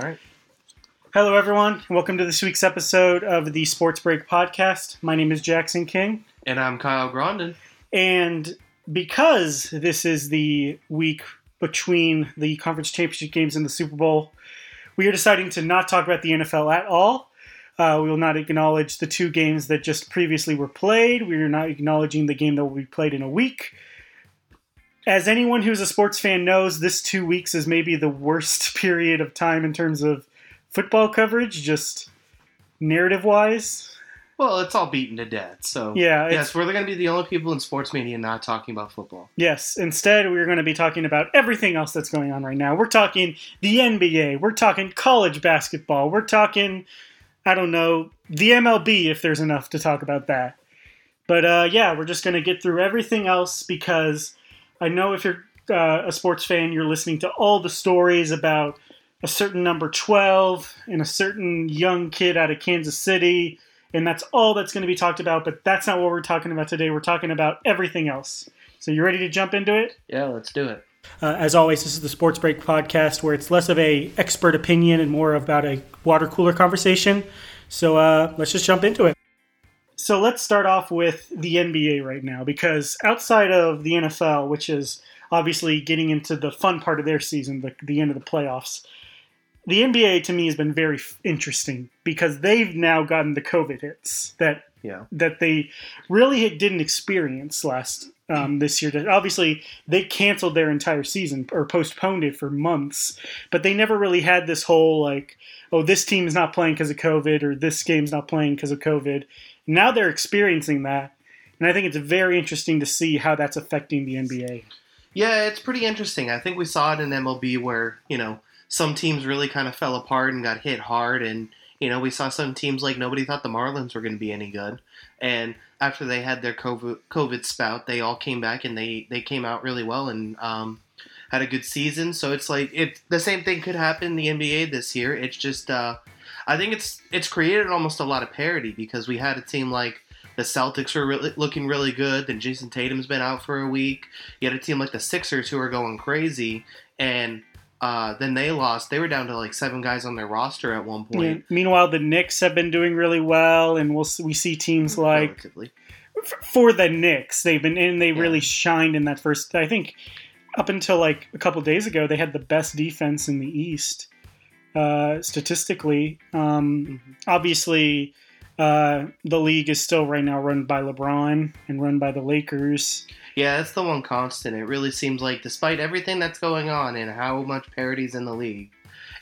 All right. Hello, everyone. Welcome to this week's episode of the Sports Break Podcast. My name is Jackson King. And I'm Kyle Grondin. And because this is the week between the conference championship games and the Super Bowl, we are deciding to not talk about the NFL at all. Uh, we will not acknowledge the two games that just previously were played. We are not acknowledging the game that will be played in a week. As anyone who's a sports fan knows, this two weeks is maybe the worst period of time in terms of football coverage, just narrative wise. Well, it's all beaten to death. So Yeah, yes, we're going to be the only people in sports media not talking about football. Yes, instead, we're going to be talking about everything else that's going on right now. We're talking the NBA, we're talking college basketball, we're talking, I don't know, the MLB if there's enough to talk about that. But uh, yeah, we're just going to get through everything else because I know if you're uh, a sports fan, you're listening to all the stories about a certain number 12 and a certain young kid out of Kansas City. And that's all that's going to be talked about, but that's not what we're talking about today. We're talking about everything else. So, you ready to jump into it? Yeah, let's do it. Uh, as always, this is the Sports Break podcast where it's less of a expert opinion and more about a water cooler conversation. So uh, let's just jump into it. So let's start off with the NBA right now because outside of the NFL, which is obviously getting into the fun part of their season, the, the end of the playoffs, the NBA to me has been very f- interesting because they've now gotten the COVID hits that Yeah. that they really didn't experience last um, this year. Obviously, they canceled their entire season or postponed it for months, but they never really had this whole like, oh, this team is not playing because of COVID or this game's not playing because of COVID. Now they're experiencing that, and I think it's very interesting to see how that's affecting the NBA. Yeah, it's pretty interesting. I think we saw it in MLB where, you know, some teams really kind of fell apart and got hit hard. And, you know, we saw some teams like nobody thought the Marlins were going to be any good. And after they had their COVID, COVID spout, they all came back and they, they came out really well and um, had a good season. So it's like it the same thing could happen in the NBA this year. It's just uh, I think it's it's created almost a lot of parity because we had a team like the Celtics were really, looking really good. Then Jayson Tatum's been out for a week. You had a team like the Sixers who are going crazy, and uh, then they lost. They were down to like seven guys on their roster at one Yeah. point. Meanwhile, the Knicks have been doing really well, and we'll we see teams like relatively. for the Knicks, they've been and they Yeah. really shined in that first. I think up until like a couple days ago, they had the best defense in the East uh, statistically. Um, Mhm. obviously, uh, the league is still right now run by LeBron and run by the Lakers. Yeah, that's the one constant. It really seems like, despite everything that's going on and how much parity's in the league,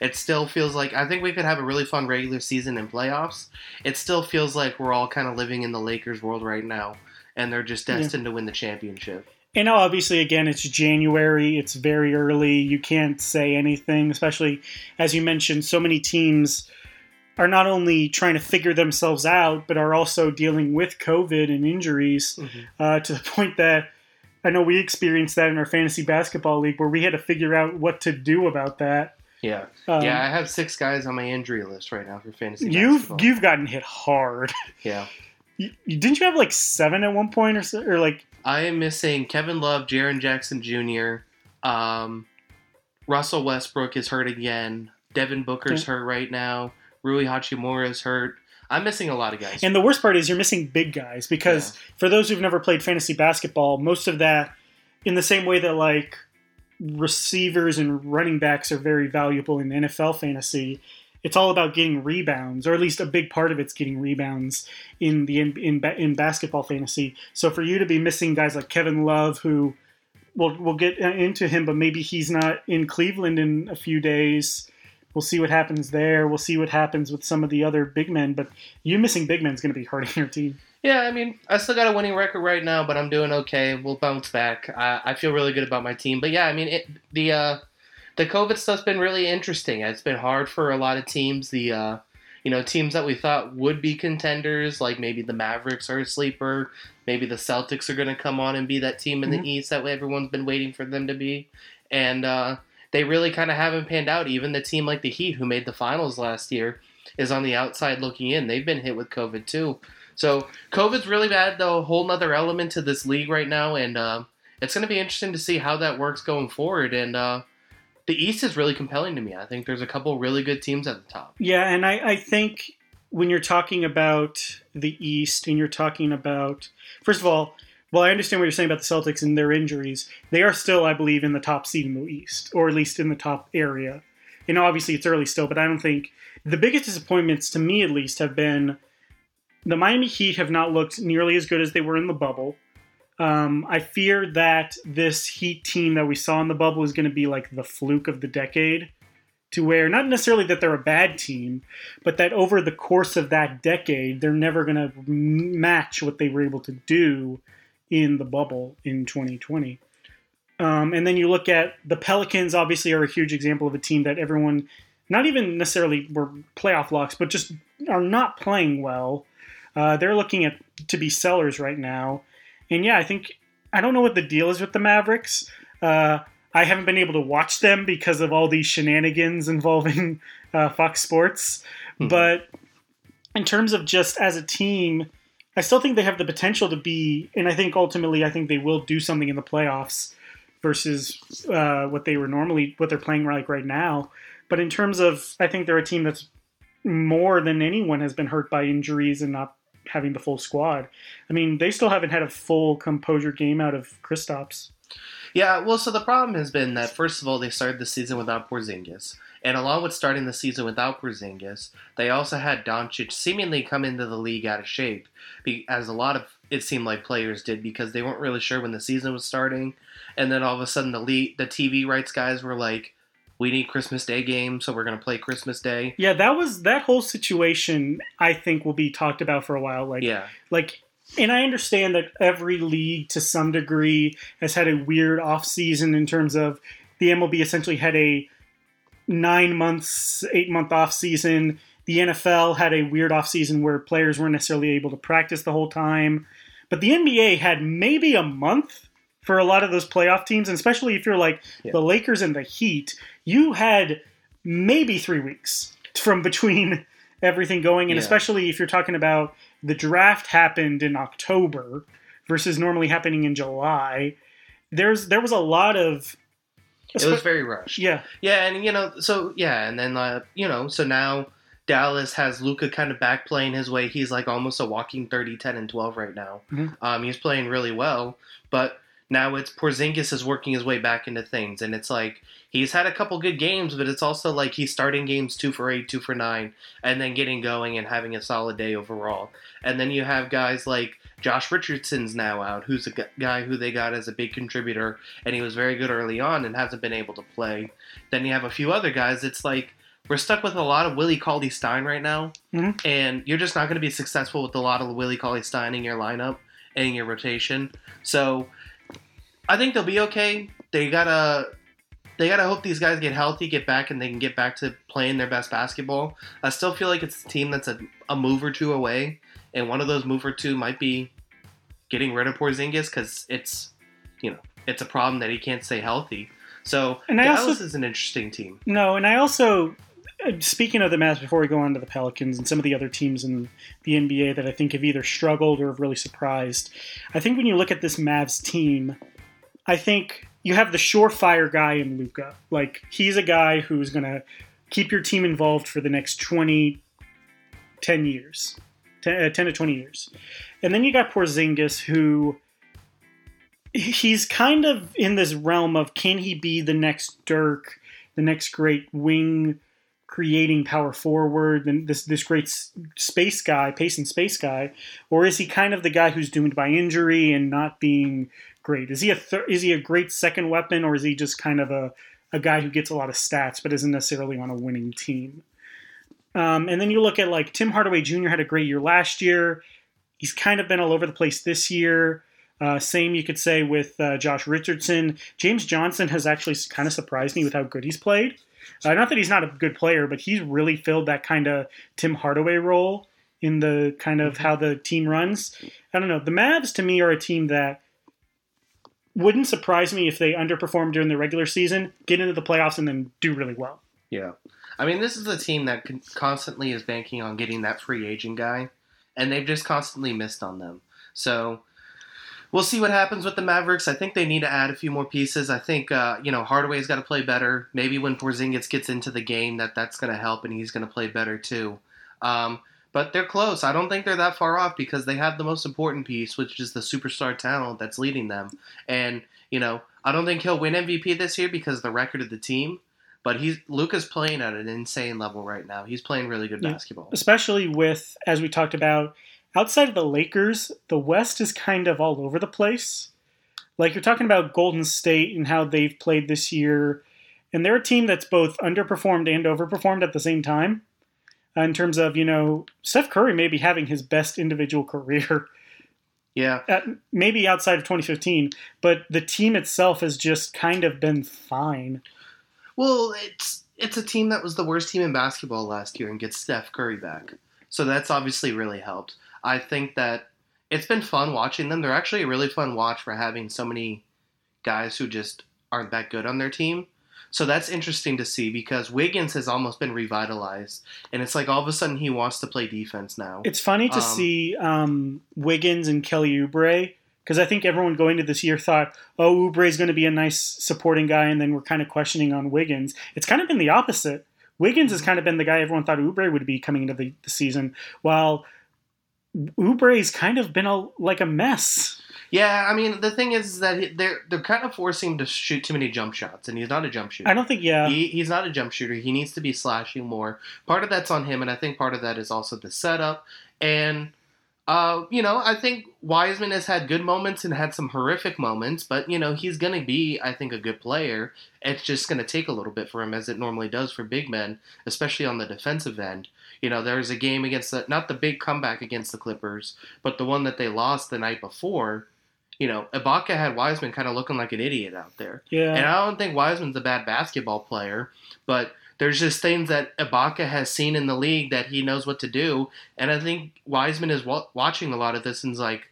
it still feels like I think we could have a really fun regular season and playoffs. It still feels like we're all kind of living in the Lakers world right now, and they're just Yeah. destined to win the championship. And obviously, again, it's January. It's very early. You can't say anything, especially as you mentioned. So many teams are not only trying to figure themselves out, but are also dealing with COVID and injuries uh, to the point that I know we experienced that in our fantasy basketball league where we had to figure out what to do about that. Yeah, Um, yeah. I have six guys on my injury list right now for fantasy. You've basketball. you've gotten hit hard. yeah. You- didn't you have like seven at one point or so, or like I am missing Kevin Love, Jaren Jackson Jr. Um, Russell Westbrook is hurt again. Devin Booker's hurt right now. Rui Hachimura is hurt. I'm missing a lot of guys. And the worst part is you're missing big guys because for those who've never played fantasy basketball, most of that, in the same way that like receivers and running backs are very valuable in NFL fantasy, it's all about getting rebounds, or at least a big part of it's getting rebounds in the in in, in basketball fantasy. So for you to be missing guys like Kevin Love, who we'll we'll get into him, but maybe he's not in Cleveland in a few days. We'll see what happens there. We'll see what happens with some of the other big men. But you missing big men is going to be hurting your team. Yeah, I mean, I still got a winning record right now, but I'm doing okay. We'll bounce back. I, I feel really good about my team. But yeah, I mean, it, the uh, the COVID stuff's been really interesting. It's been hard for a lot of teams. The uh, you know teams that we thought would be contenders, like maybe the Mavericks are a sleeper. Maybe the Celtics are going to come on and be that team in Mhm. the East that everyone's been waiting for them to be, and uh, they really kind of haven't panned out. Even the team like the Heat, who made the finals last year, is on the outside looking in. They've been hit with COVID too. So COVID's really bad, though, a whole nother element to this league right now, and uh, it's going to be interesting to see how that works going forward. And uh, the East is really compelling to me. I think there's a couple really good teams at the top. Yeah, and I, I think when you're talking about the East and you're talking about, first of all, well, I understand what you're saying about the Celtics and their injuries. They are still, I believe, in the top seed in the East, or at least in the top area. And obviously it's early still, but I don't think the biggest disappointments to me, at least, have been the Miami Heat have not looked nearly as good as they were in the bubble. Um, I fear that this Heat team that we saw in the bubble is going to be like the fluke of the decade, to where not necessarily that they're a bad team, but that over the course of that decade, they're never going to match what they were able to do in the bubble in 2020. Um, and then you look at the Pelicans, obviously, are a huge example of a team that everyone, not even necessarily were playoff locks, but just are not playing well. Uh, they're looking at to be sellers right now. And yeah, I think I don't know what the deal is with the Mavericks. Uh, I haven't been able to watch them because of all these shenanigans involving uh, Fox Sports. Mm-hmm. But in terms of just as a team, I still think they have the potential to be, and I think ultimately, I think they will do something in the playoffs versus uh, what they were normally, what they're playing like right now. But in terms of, I think they're a team that's more than anyone has been hurt by injuries and not having the full squad. I mean, they still haven't had a full composure game out of Kristaps. Yeah, well, so the problem has been that first of all, they started the season without Porzingis, and along with starting the season without Porzingis, they also had Doncic seemingly come into the league out of shape, as a lot of it seemed like players did because they weren't really sure when the season was starting, and then all of a sudden the league, the TV rights guys were like, we need Christmas Day game, so we're going to play Christmas Day. Yeah, that was that whole situation. I think will be talked about for a while. Like, yeah, like, and I understand that every league to some degree has had a weird off season in terms of the MLB essentially had a nine months, eight month off season. The NFL had a weird off season where players weren't necessarily able to practice the whole time. But the NBA had maybe a month for a lot of those playoff teams, and especially if you're like yeah. the Lakers and the Heat, you had maybe three weeks from between everything going, and yeah. especially if you're talking about the draft happened in October versus normally happening in July. There's there was a lot of it was very rushed. Yeah, yeah, and you know, so yeah, and then uh, you know, so now Dallas has Luka kind of back playing his way. He's like almost a walking 30, 10, and 12 right now. Mm-hmm. Um, he's playing really well, but now it's Porzingis is working his way back into things, and it's like he's had a couple good games, but it's also like he's starting games two for eight, two for nine, and then getting going and having a solid day overall. And then you have guys like Josh Richardson's now out, who's a guy who they got as a big contributor, and he was very good early on and hasn't been able to play. Then you have a few other guys. It's like we're stuck with a lot of Willie Cauley Stein right now, mm-hmm. and you're just not going to be successful with a lot of Willie Cauley Stein in your lineup and in your rotation. So I think they'll be okay. They gotta they gotta hope these guys get healthy, get back, and they can get back to playing their best basketball. I still feel like it's a team that's a, a move or two away, and one of those move or two might be getting rid of Porzingis because it's you know it's a problem that he can't stay healthy. So and Dallas also, is an interesting team. No, and I also uh, speaking of the Mavs before we go on to the Pelicans and some of the other teams in the NBA that I think have either struggled or have really surprised. I think when you look at this Mavs team, I think you have the surefire guy in Luka. Like he's a guy who's to keep your team involved for the next 20, 10 years, 10, uh, 10 to 20 years. And then you got Porzingis, who he's kind of in this realm of can he be the next Dirk, the next great wing creating power forward, and this this great space guy, pace and space guy, or is he kind of the guy who's doomed by injury and not being great? Is he a th- is he a great second weapon, or is he just kind of a a guy who gets a lot of stats but isn't necessarily on a winning team? Um, and then you look at like Tim Hardaway Jr. had a great year last year. He's kind of been all over the place this year. Uh, same you could say with uh, Josh Richardson. James Johnson has actually kind of surprised me with how good he's played. Uh, not that he's not a good player, but he's really filled that kind of Tim Hardaway role in the kind of mm-hmm. how the team runs. I don't know. The Mavs to me are a team that wouldn't surprise me if they underperform during the regular season, get into the playoffs, and then do really well. Yeah. I mean, this is a team that constantly is banking on getting that free agent guy, and they've just constantly missed on them. So we'll see what happens with the Mavericks. I think they need to add a few more pieces. I think uh, you know Hardaway's got to play better. Maybe when Porzingis gets into the game, that that's going to help, and he's going to play better too. Um, but they're close. I don't think they're that far off because they have the most important piece, which is the superstar talent that's leading them. And you know, I don't think he'll win MVP this year because of the record of the team. But he's Luka's playing at an insane level right now. He's playing really good Yeah. basketball. especially with as we talked about outside of the Lakers, the West is kind of all over the place. Like you're talking about Golden State and how they've played this year, and they're a team that's both underperformed and overperformed at the same time. Uh, In terms of you know, Steph Curry may be having his best individual career, Yeah, at, maybe outside of 2015, but the team itself has just kind of been fine. Well, it's it's a team that was the worst team in basketball last year and gets Steph Curry back. So that's obviously really helped. I think that it's been fun watching them. They're actually a really fun watch for having so many guys who just aren't that good on their team. So that's interesting to see because Wiggins has almost been revitalized, and it's like all of a sudden he wants to play defense now. It's funny to Um, see um, Wiggins and Kelly Oubre because I think everyone going into this year thought, oh, Oubre is going to be a nice supporting guy, and then we're kind of questioning on Wiggins. It's kind of been the opposite. Wiggins has kind of been the guy everyone thought Oubre would be coming into the, the season, while Oubre's kind of been a like a mess. Yeah, I mean the thing is that he- they're they're kind of forcing him to shoot too many jump shots, and he's not a jump shooter. I don't think, yeah, He, he's not a jump shooter. He needs to be slashing more. Part of that's on him, and I think part of that is also the setup. And, uh, you know, I think Wiseman has had good moments and had some horrific moments, but, you know, he's going to be, I think, a good player. It's just going to take a little bit for him, as it normally does for big men, especially on the defensive end. You know, there was a game against the, not the big comeback against the Clippers, but the one that they lost the night before. You know, Ibaka had Wiseman kind of looking like an idiot out there. yeah. And I don't think Wiseman's a bad basketball player, but there's just things that Ibaka has seen in the league that he knows what to do. And I think Wiseman is wa- watching a lot of this and is like,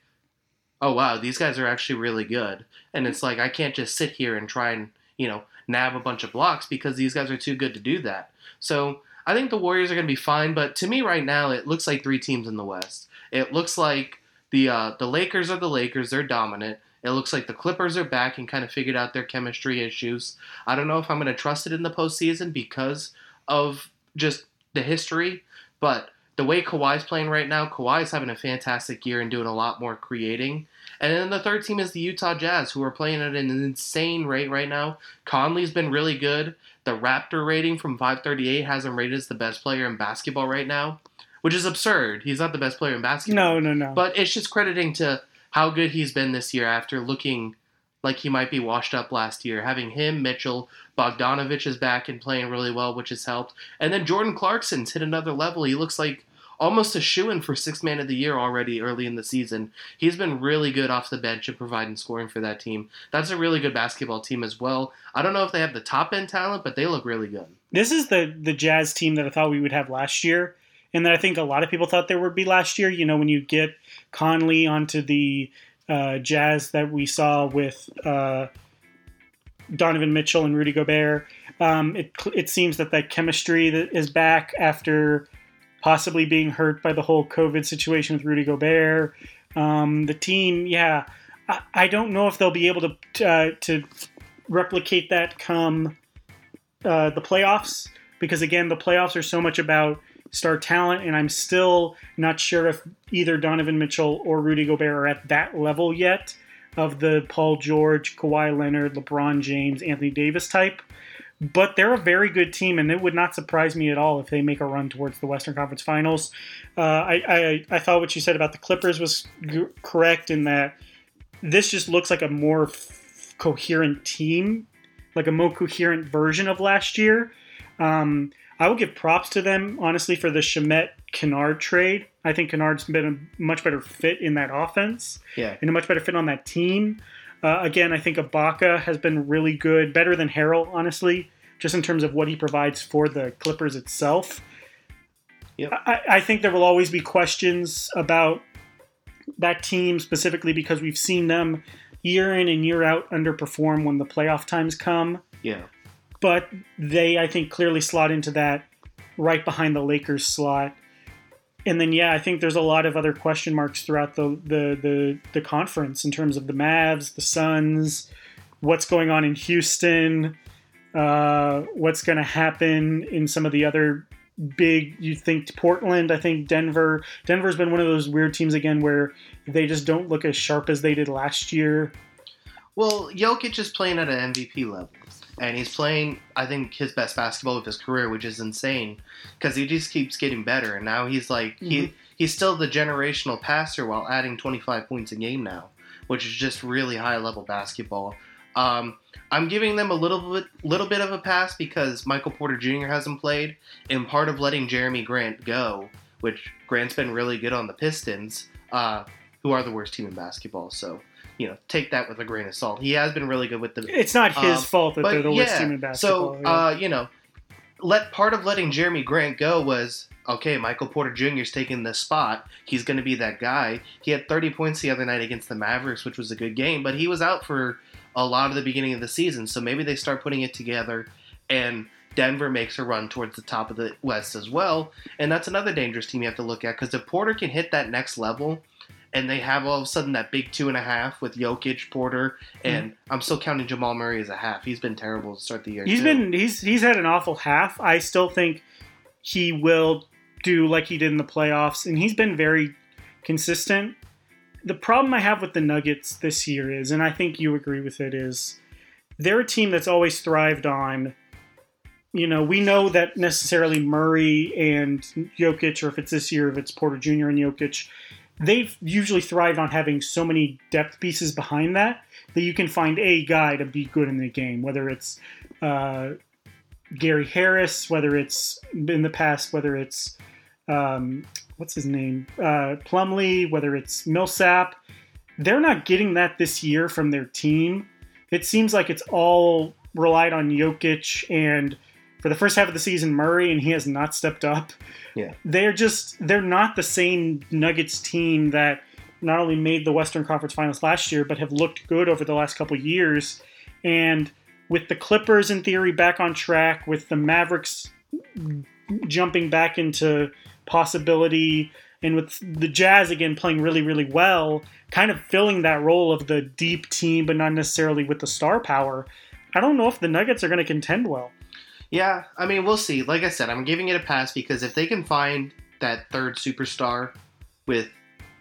oh, wow, these guys are actually really good. And it's like, I can't just sit here and try and, you know, nab a bunch of blocks because these guys are too good to do that. So I think the Warriors are going to be fine. But to me, right now, it looks like three teams in the West. It looks like the uh, the Lakers are the Lakers. They're dominant. It looks like the Clippers are back and kind of figured out their chemistry issues. I don't know if I'm going to trust it in the postseason because of just the history, but the way Kawhi's playing right now, Kawhi's having a fantastic year and doing a lot more creating. And then the third team is the Utah Jazz, who are playing at an insane rate right now. Conley's been really good. The Raptor rating from 538 has him rated as the best player in basketball right now, which is absurd. He's not the best player in basketball. no, no, no. But it's just crediting to how good he's been this year after looking like he might be washed up last year. Having him, Mitchell, Bogdanovic is back and playing really well, which has helped. And then Jordan Clarkson's hit another level. He looks like almost a shoe in for six man of the year already early in the season. He's been really good off the bench and providing scoring for that team. That's a really good basketball team as well. I don't know if they have the top end talent, but they look really good. this is the the Jazz team that I thought we would have last year, and that I think a lot of people thought there would be last year. You know, when you get Conley onto the uh, Jazz that we saw with uh, Donovan Mitchell and Rudy Gobert, um, it it seems that that chemistry that is back after possibly being hurt by the whole COVID situation with Rudy Gobert. Um, the team, yeah, I, I don't know if they'll be able to uh, to replicate that come uh, the playoffs because again the playoffs are so much about star talent and i'm still not sure if either donovan mitchell or rudy gobert are at that level yet of the paul george Kawhi leonard lebron james anthony davis type but they're a very good team and it would not surprise me at all if they make a run towards the western conference finals uh, I, I, I thought what you said about the clippers was g- correct in that this just looks like a more f- coherent team like a more coherent version of last year. Um, I will give props to them, honestly, for the Shamet Kennard trade. I think Kennard's been a much better fit in that offense Yeah. and a much better fit on that team. Uh, again, I think Ibaka has been really good, better than Harrell, honestly, just in terms of what he provides for the Clippers itself. Yep. I, I think there will always be questions about that team specifically because we've seen them year in and year out underperform when the playoff times come Yeah. But they I think clearly slot into that right behind the Lakers slot. and then yeah, I think there's a lot of other question marks throughout the the the, the conference in terms of the Mavs, the Suns, what's going on in Houston, uh, what's going to happen in some of the other big. You think Portland? I think Denver. Denver's been one of those weird teams again where they just don't look as sharp as they did last year. Well, Jokic is playing at an MVP level and he's playing I think his best basketball of his career, which is insane because he just keeps getting better. And now he's like mm-hmm. he he's still the generational passer while adding 25 points a game now, which is just really high level basketball. Um, I'm giving them a little bit little bit of a pass because Michael Porter Jr. hasn't played, and part of letting Jerami Grant go, which Grant's been really good on the Pistons, uh, who are the worst team in basketball. So you know, take that with a grain of salt. He has been really good with the. It's not his um, fault that they're the yeah, worst team in basketball. So, yeah. uh, you know, let part of letting Jerami Grant go was okay. Michael Porter Jr. is taking the spot. He's going to be that guy. He had 30 points the other night against the Mavericks, which was a good game, but he was out for a lot of the beginning of the season. So maybe they start putting it together, and Denver makes a run towards the top of the West as well. And that's another dangerous team you have to look at because if Porter can hit that next level and they have all of a sudden that big two and a half with Jokic, Porter, and mm-hmm. I'm still counting Jamal Murray as a half. He's been terrible to start the year. He's too. been he's he's had an awful half. I still think he will do like he did in the playoffs, and he's been very consistent. The problem I have with the Nuggets this year is, and I think you agree with it, is they're a team that's always thrived on. You know, we know that necessarily Murray and Jokic, or if it's this year, if it's Porter Jr. and Jokic, they've usually thrived on having so many depth pieces behind that that you can find a guy to be good in the game, whether it's uh, Gary Harris, whether it's in the past, whether it's um, what's his name, uh, Plumlee, whether it's Millsap. They're not getting that this year from their team. It seems like it's all relied on Jokic and for the first half of the season Murray, and he has not stepped up. Yeah. They're just they're not the same Nuggets team that not only made the Western Conference Finals last year, but have looked good over the last couple years. And with the Clippers in theory back on track, with the Mavericks jumping back into possibility, and with the Jazz again playing really, really well, kind of filling that role of the deep team, but not necessarily with the star power. I don't know if the Nuggets are going to contend well. Yeah, I mean, we'll see. Like I said, I'm giving it a pass because if they can find that third superstar with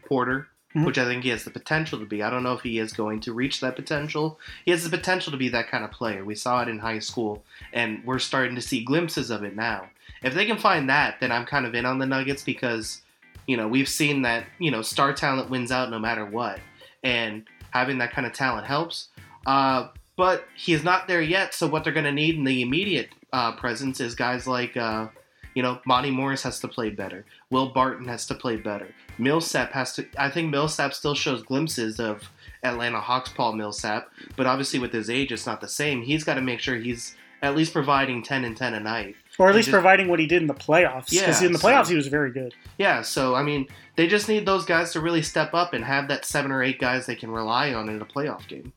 Porter, mm-hmm. which I think he has the potential to be, I don't know if he is going to reach that potential. He has the potential to be that kind of player. We saw it in high school, and we're starting to see glimpses of it now. If they can find that, then I'm kind of in on the Nuggets because, you know, we've seen that, you know, star talent wins out no matter what. And having that kind of talent helps. Uh, but he is not there yet. So what they're going to need in the immediate uh, presence is guys like, uh, you know, Monte Morris has to play better. Will Barton has to play better. Millsap has to. I think Millsap still shows glimpses of Atlanta Hawks Paul Millsap, but obviously with his age, it's not the same. He's got to make sure he's at least providing 10 and 10 a night. Or at least just, providing what he did in the playoffs. Because yeah, in the playoffs, so, he was very good. Yeah, so, I mean, they just need those guys to really step up and have that seven or eight guys they can rely on in a playoff game.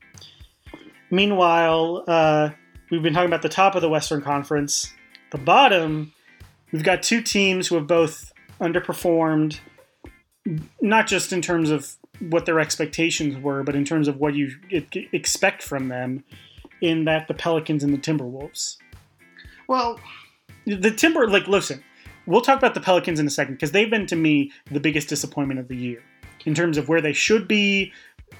Meanwhile, uh, we've been talking about the top of the Western Conference. The bottom, we've got two teams who have both underperformed, not just in terms of what their expectations were, but in terms of what you expect from them. In that the Pelicans and the Timberwolves. Well, the Timber, like, listen, we'll talk about the Pelicans in a second because they've been to me the biggest disappointment of the year in terms of where they should be,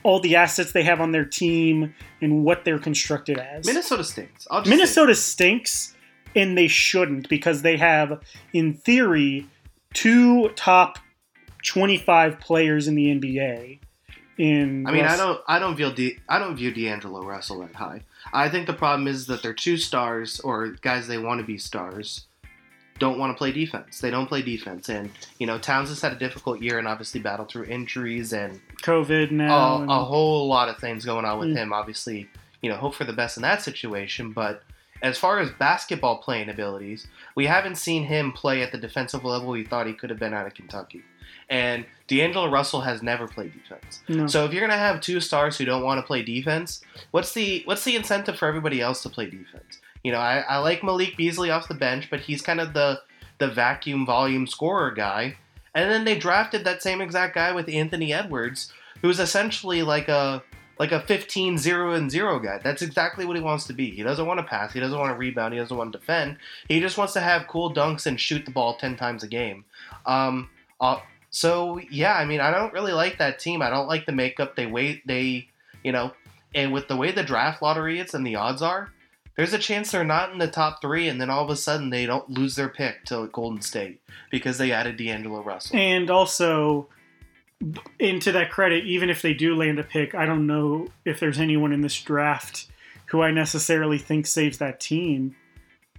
all the assets they have on their team and what they're constructed as. Minnesota stinks. Minnesota stinks, and they shouldn't because they have, in theory, two top twenty-five players in the NBA. In I mean, I don't, I don't view, D, I don't view D'Angelo Russell that high. I think the problem is that they're two stars or guys they want to be stars don't want to play defense. They don't play defense, and you know Towns has had a difficult year and obviously battled through injuries and COVID now, a, and... a whole lot of things going on with mm. him. Obviously, you know hope for the best in that situation, but as far as basketball playing abilities, we haven't seen him play at the defensive level we thought he could have been out of Kentucky. And D'Angelo Russell has never played defense. No. So if you're gonna have two stars who don't want to play defense, what's the what's the incentive for everybody else to play defense? You know, I, I like Malik Beasley off the bench, but he's kind of the the vacuum volume scorer guy. And then they drafted that same exact guy with Anthony Edwards, who's essentially like a like a 15 0 and 0 guy. That's exactly what he wants to be. He doesn't want to pass, he doesn't want to rebound, he doesn't want to defend. He just wants to have cool dunks and shoot the ball 10 times a game. Um, uh, so yeah, I mean, I don't really like that team. I don't like the makeup. They wait, they, you know, and with the way the draft lottery is and the odds are, there's a chance they're not in the top three, and then all of a sudden they don't lose their pick to Golden State because they added D'Angelo Russell. And also, into that credit, even if they do land a pick, I don't know if there's anyone in this draft who I necessarily think saves that team.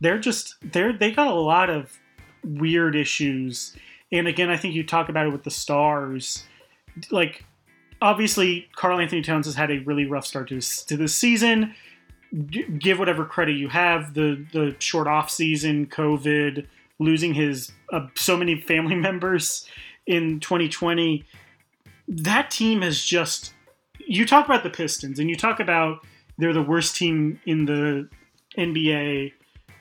They're just they're they got a lot of weird issues. And again, I think you talk about it with the stars. Like obviously Karl Anthony Towns has had a really rough start to this, to this season. Give whatever credit you have. The the short off season, COVID, losing his uh, so many family members in 2020 that team has just you talk about the Pistons and you talk about they're the worst team in the NBA,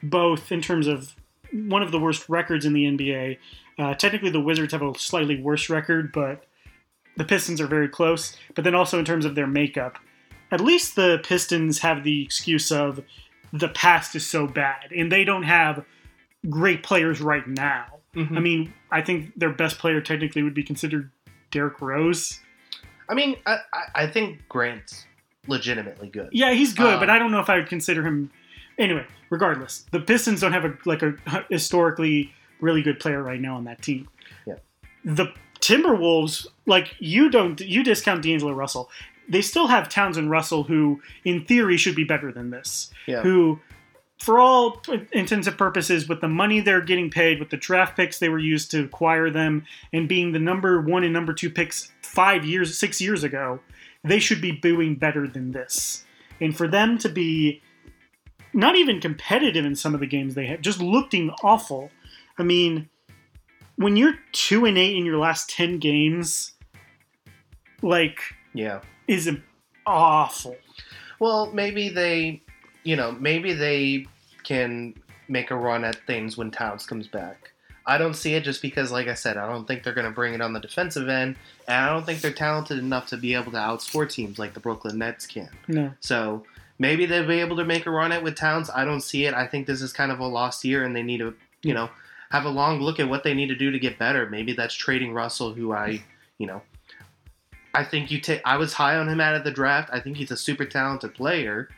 both in terms of one of the worst records in the NBA. Uh, technically, the Wizards have a slightly worse record, but the Pistons are very close. But then also in terms of their makeup, at least the Pistons have the excuse of the past is so bad, and they don't have great players right now. Mm-hmm. I mean, I think their best player technically would be considered Derrick Rose. I mean, I, I think Grant's legitimately good. Yeah, he's good, um, but I don't know if I would consider him. Anyway, regardless, the Pistons don't have a like a historically really good player right now on that team. Yeah. The Timberwolves, like you don't you discount D'Angelo Russell. They still have Townsend Russell, who in theory should be better than this. Yeah. Who for all intents and purposes, with the money they're getting paid, with the draft picks they were used to acquire them, and being the number one and number two picks five years, six years ago, they should be doing better than this. And for them to be not even competitive in some of the games they have, just looking awful. I mean, when you're two and eight in your last ten games, like, yeah, is awful. Well, maybe they you know, maybe they can make a run at things when Towns comes back. I don't see it just because, like I said, I don't think they're going to bring it on the defensive end, and I don't think they're talented enough to be able to outscore teams like the Brooklyn Nets can. No. So maybe they'll be able to make a run at with Towns. I don't see it. I think this is kind of a lost year, and they need to, you know, have a long look at what they need to do to get better. Maybe that's trading Russell, who I, you know, I think you take. I was high on him out of the draft. I think he's a super talented player.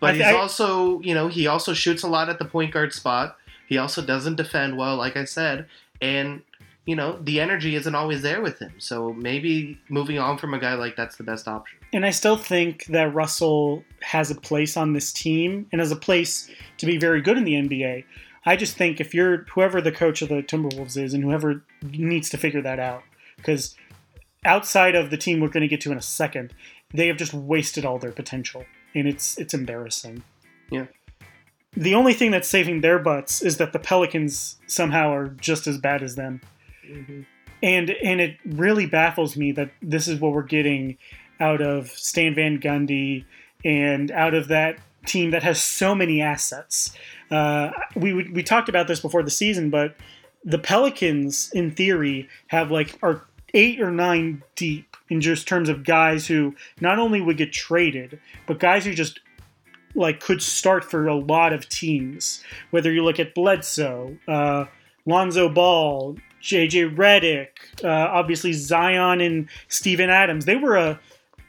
But he's also, you know, he also shoots a lot at the point guard spot. He also doesn't defend well, like I said, and you know the energy isn't always there with him. So maybe moving on from a guy like that's the best option. And I still think that Russell has a place on this team and has a place to be very good in the NBA. I just think if you're whoever the coach of the Timberwolves is and whoever needs to figure that out because outside of the team we're going to get to in a second, they have just wasted all their potential and it's it's embarrassing. Yeah. The only thing that's saving their butts is that the Pelicans somehow are just as bad as them. Mm-hmm. And and it really baffles me that this is what we're getting out of Stan Van Gundy and out of that team that has so many assets. Uh, we we talked about this before the season, but the Pelicans, in theory, have like are eight or nine deep in just terms of guys who not only would get traded, but guys who just like could start for a lot of teams. Whether you look at Bledsoe, uh, Lonzo Ball, JJ Redick, uh, obviously Zion and Steven Adams, they were a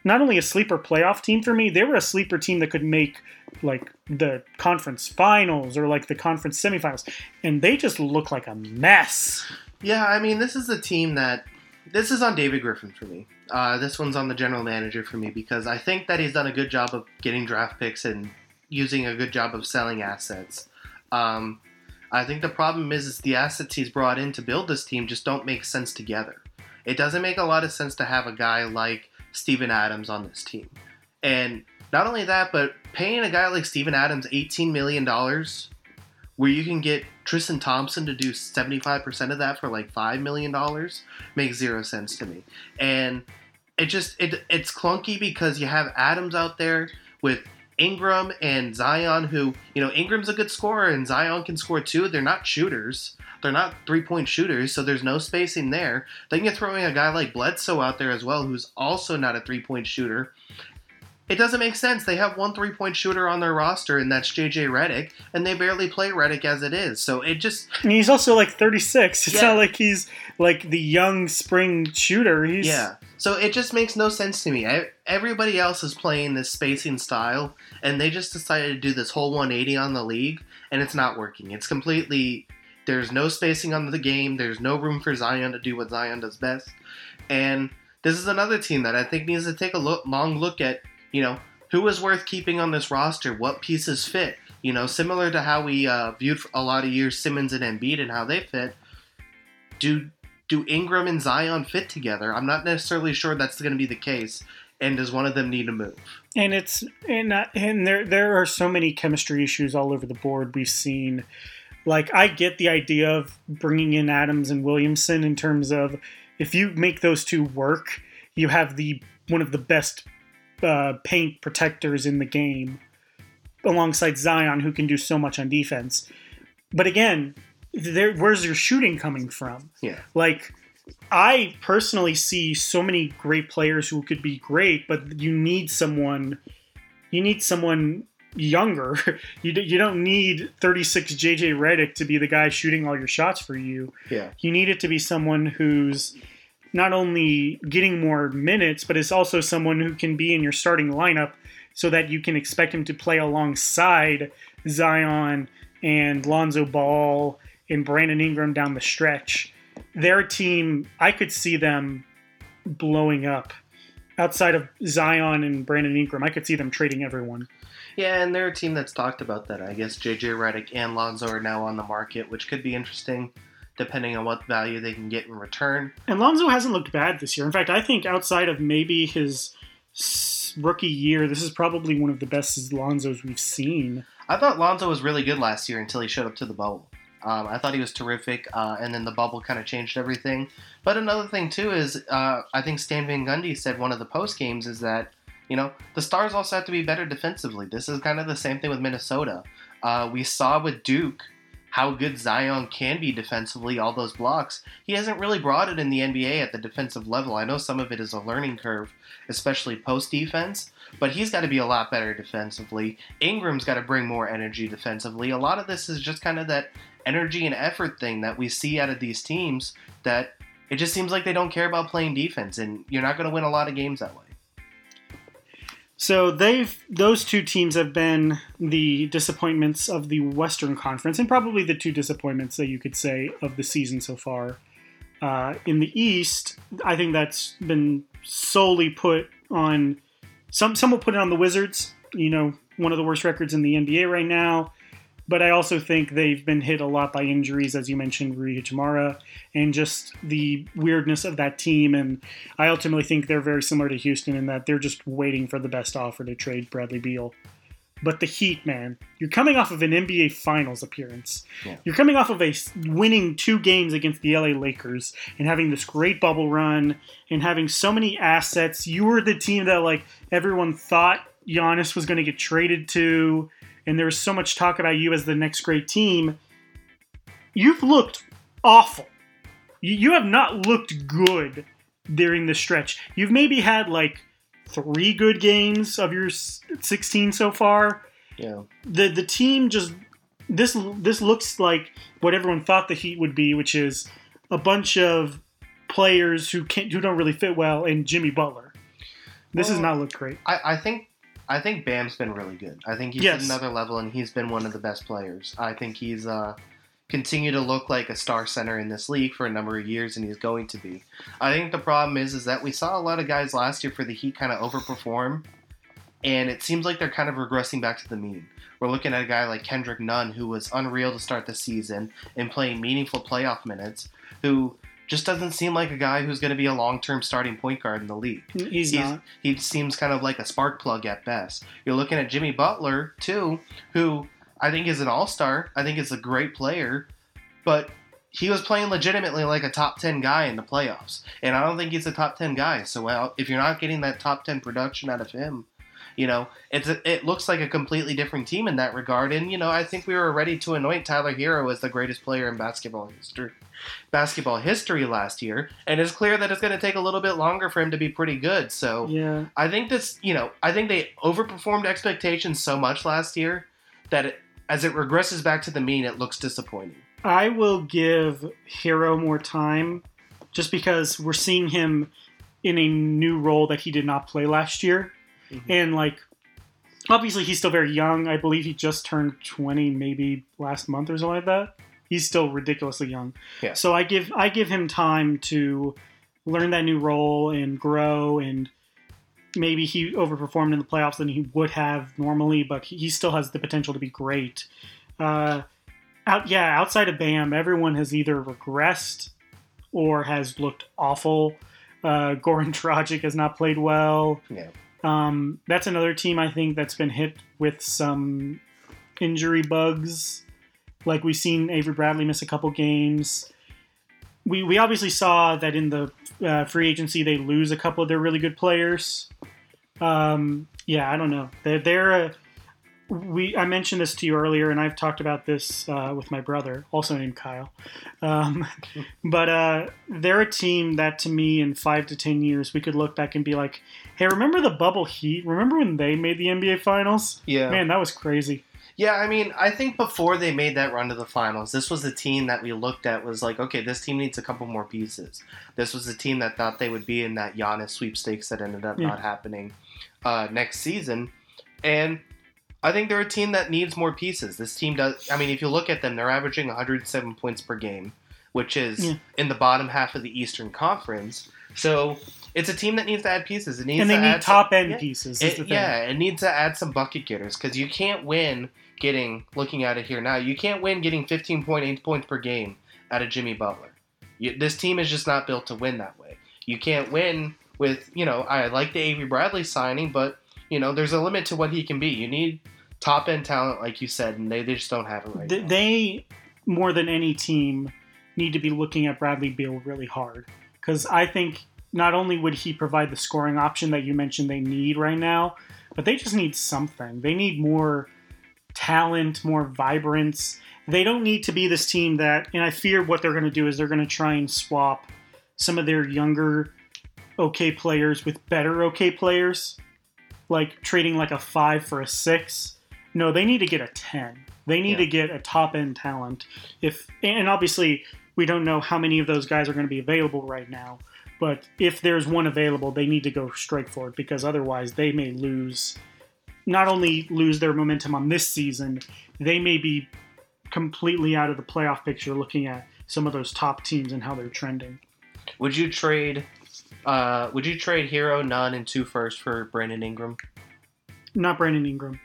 not only a sleeper playoff team for me, they were a sleeper team that could make like the conference finals or like the conference semifinals, and they just look like a mess. Yeah, I mean, this is a team that this is on David Griffin for me. Uh, this one's on the general manager for me because I think that he's done a good job of getting draft picks and using a good job of selling assets. Um, I think the problem is, is the assets he's brought in to build this team just don't make sense together. It doesn't make a lot of sense to have a guy like Steven Adams on this team. And not only that, but paying a guy like Steven Adams $18 million where you can get Tristan Thompson to do 75% of that for like $5 million makes zero sense to me. And it just, it, it's clunky because you have Adams out there with Ingram and Zion, who, you know, Ingram's a good scorer and Zion can score too. They're not shooters. They're not three point shooters, so there's no spacing there. Then you're throwing a guy like Bledsoe out there as well, who's also not a three point shooter. It doesn't make sense. They have one three point shooter on their roster, and that's JJ Redick, and they barely play Redick as it is. So it just. And he's also like 36. It's Yeah. not like he's like the young spring shooter. He's Yeah. So it just makes no sense to me. I, everybody else is playing this spacing style, and they just decided to do this whole 180 on the league, and it's not working. It's completely. There's no spacing on the game. There's no room for Zion to do what Zion does best. And this is another team that I think needs to take a look, long look at, you know, who is worth keeping on this roster? What pieces fit? You know, similar to how we uh, viewed a lot of years Simmons and Embiid and how they fit. Do do Ingram and Zion fit together? I'm not necessarily sure that's going to be the case. And does one of them need to move? and it's and uh, and there there are so many chemistry issues all over the board. We've seen, like, I get the idea of bringing in Adams and Williamson in terms of if you make those two work, you have the one of the best uh, paint protectors in the game, alongside Zion, who can do so much on defense. But again, there where's your shooting coming from? Yeah. Like I personally see so many great players who could be great, but you need someone. You need someone younger. You d- you don't need 36 JJ Redick to be the guy shooting all your shots for you. Yeah. You need it to be someone who's not only getting more minutes, but is also someone who can be in your starting lineup, so that you can expect him to play alongside Zion and Lonzo Ball and Brandon Ingram down the stretch their team, I could see them blowing up. Outside of Zion and Brandon Ingram, I could see them trading everyone. Yeah, and they're a team that's talked about that. I guess JJ Redick and Lonzo are now on the market, which could be interesting depending on what value they can get in return. And Lonzo hasn't looked bad this year. In fact, I think outside of maybe his rookie year, this is probably one of the best Lonzos we've seen. I thought Lonzo was really good last year until he showed up to the bubble. Um, I thought he was terrific, uh, and then the bubble kind of changed everything. But another thing too is uh, I think Stan Van Gundy said one of the post games is that you know the Stars also have to be better defensively. This is kind of the same thing with Minnesota. Uh, we saw with Duke how good Zion can be defensively, all those blocks. He hasn't really brought it in the NBA at the defensive level. I know some of it is a learning curve, especially post defense, but he's got to be a lot better defensively. Ingram's got to bring more energy defensively. A lot of this is just kind of that energy and effort thing that we see out of these teams that it just seems like they don't care about playing defense, and you're not going to win a lot of games that way. So they've those two teams have been the disappointments of the Western Conference, and probably the two disappointments that you could say of the season so far. Uh, in the East, I think that's been solely put on some. Some will put it on the Wizards. You know, one of the worst records in the NBA right now. But I also think they've been hit a lot by injuries, as you mentioned, Rui Hachimura, and just the weirdness of that team. And I ultimately think they're very similar to Houston in that they're just waiting for the best offer to trade Bradley Beal. But the Heat, man, you're coming off of an NBA Finals appearance. Yeah. You're coming off of a winning two games against the LA Lakers and having this great bubble run and having so many assets. You were the team that like everyone thought Giannis was going to get traded to, and there was so much talk about you as the next great team. You've looked awful. You, have not looked good during the stretch. You've maybe had like three good games of your 16 so far. Yeah. The the team just this this looks like what everyone thought the Heat would be, which is a bunch of players who can't who don't really fit well and Jimmy Butler. This has not looked great. I, I think I think Bam's been really good. I think he's Yes. at another level, and he's been one of the best players. I think he's uh, continued to look like a star center in this league for a number of years, and he's going to be. I think the problem is is that we saw a lot of guys last year for the Heat kind of overperform, and it seems like they're kind of regressing back to the mean. We're looking at a guy like Kendrick Nunn, who was unreal to start the season and playing meaningful playoff minutes, who just doesn't seem like a guy who's going to be a long-term starting point guard in the league. He's, He's, not. he seems kind of like a spark plug at best. You're looking at Jimmy Butler too, who I think is an all star. I think is a great player, but he was playing legitimately like a top ten guy in the playoffs, and I don't think he's a top ten guy. So well, if you're not getting that top ten production out of him, You know, it's a, it looks like a completely different team in that regard. And you know, I think we were ready to anoint Tyler Herro as the greatest player in basketball history, basketball history last year. And it's clear that it's going to take a little bit longer for him to be pretty good. So Yeah. I think this, you know, I think they overperformed expectations so much last year that it, as it regresses back to the mean, it looks disappointing. I will give Herro more time just because we're seeing him in a new role that he did not play last year. Mhm. And like obviously he's still very young. I believe he just turned 20 maybe last month or something like that. He's still ridiculously young. Yeah. So I give I give him time to learn that new role and grow and maybe he overperformed in the playoffs than he would have normally, but he he still has the potential to be great. Uh, out, yeah, outside of Bam, everyone has either regressed or has looked awful. Uh, Goran Dragic has not played well. Yeah. Um, that's another team I think that's been hit with some injury bugs. Like we've seen Avery Bradley miss a couple games. We, we obviously saw that in the uh, free agency they lose a couple of their really good players. Um, yeah, I don't know. They're, they're a, we I mentioned this to you earlier, and I've talked about this uh, with my brother, also named Kyle. Um, but uh, they're a team that, to me, in five to ten years, we could look back and be like, "Hey, remember the bubble Heat? Remember when they made the NBA Finals? Yeah. Man, that was crazy." Yeah, I mean, I think before they made that run to the finals, this was the team that we looked at was like, okay, this team needs a couple more pieces. This was the team that thought they would be in that Giannis sweepstakes that ended up Yeah. not happening uh, next season. And I think they're a team that needs more pieces. This team does. I mean, if you look at them, they're averaging 107 points per game, which is Yeah. in the bottom half of the Eastern Conference. So it's a team that needs to add pieces. It needs And they to need add some- top end yeah. pieces. It- the thing. yeah, it needs to add some bucket getters because you can't win getting looking at it here now. You can't win getting 15.8 points per game out of Jimmy Butler. You, this team is just not built to win that way. You can't win with you know I like the Avery Bradley signing, but you know there's a limit to what he can be. You need top end talent, like you said, and they, they just don't have it right Th- now. they more than any team need to be looking at Bradley Beal really hard because I think not only would he provide the scoring option that you mentioned they need right now, but they just need something. They need more talent, more vibrance. They don't need to be this team that, and I fear what they're going to do is they're going to try and swap some of their younger okay players with better okay players, like trading like a five for a six. No, they need to get a 10. They need Yeah. to get a top end talent. If and obviously we don't know how many of those guys are going to be available right now, but if there's one available, they need to go straight for it because otherwise they may lose not only lose their momentum on this season, they may be completely out of the playoff picture looking at some of those top teams and how they're trending. Would you trade? Uh, would you trade Herro, Nunn, and two first for Brandon Ingram? Not Brandon Ingram.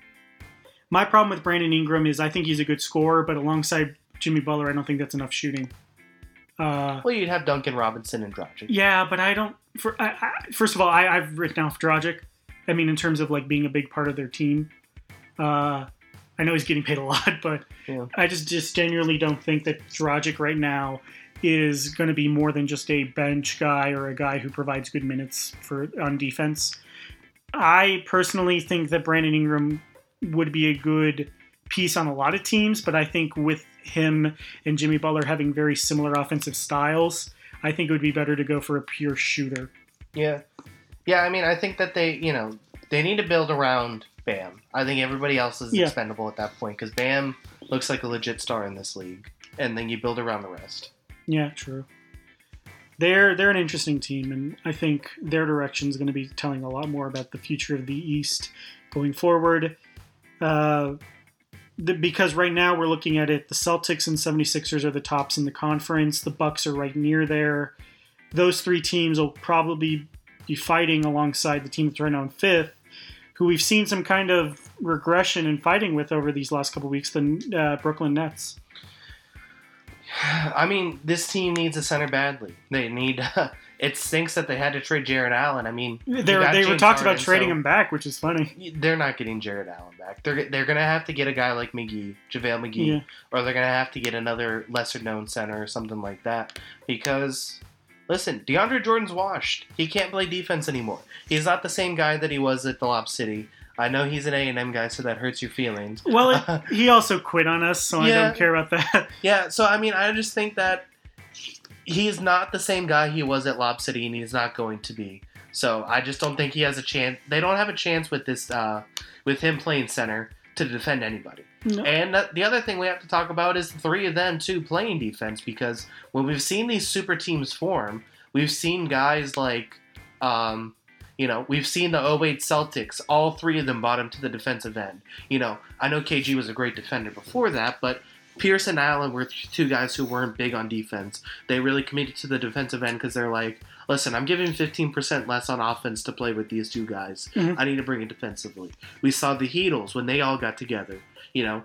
My problem with Brandon Ingram is I think he's a good scorer, but alongside Jimmy Butler, I don't think that's enough shooting. Uh, Well, you'd have Duncan Robinson and Dragic. yeah, but I don't. For I, I, first of all, I, I've written off Dragic. I mean, in terms of like being a big part of their team, uh, I know he's getting paid a lot, but Yeah. I just just genuinely don't think that Dragic right now is going to be more than just a bench guy or a guy who provides good minutes for on defense. I personally think that Brandon Ingram would be a good piece on a lot of teams, but I think with him and Jimmy Butler having very similar offensive styles, I think it would be better to go for a pure shooter. Yeah. Yeah, I mean, I think that they, you know, they need to build around Bam. I think everybody else is Yeah. expendable at that point because Bam looks like a legit star in this league. And then you build around the rest. Yeah, true. They're they're an interesting team, and I think their direction is going to be telling a lot more about the future of the East going forward. Uh, the, because right now we're looking at it, the Celtics and 76ers are the tops in the conference. The Bucks are right near there. Those three teams will probably be fighting alongside the team that's right now in fifth, who we've seen some kind of regression in fighting with over these last couple weeks, the uh, Brooklyn Nets. I mean, this team needs a center badly. They need. it stinks that they had to trade Jarrett Allen. I mean, They, they were James talked about trading so him back, which is funny. They're not getting Jarrett Allen back. They're they're gonna have to get a guy like McGee, JaVale McGee, Yeah. or they're gonna have to get another lesser known center or something like that. Because listen, DeAndre Jordan's washed. He can't play defense anymore. He's not the same guy that he was at the Lob City. I know he's an A and M guy, so that hurts your feelings. Well, it, he also quit on us, so I don't care about that. Yeah, so I mean, I just think that he's not the same guy he was at Lob City, and he's not going to be. So I just don't think he has a chance. They don't have a chance with this, uh, with him playing center to defend anybody. No. And the other thing we have to talk about is three of them too playing defense because when we've seen these super teams form, we've seen guys like, um, you know, we've seen the 08 Celtics. All three of them bottom to the defensive end. You know, I know KG was a great defender before that, but Pierce and Allen were two guys who weren't big on defense. They really committed to the defensive end because they're like, listen, I'm giving 15% less on offense to play with these two guys. Mhm. I need to bring it defensively. We saw the Heatles when they all got together. You know,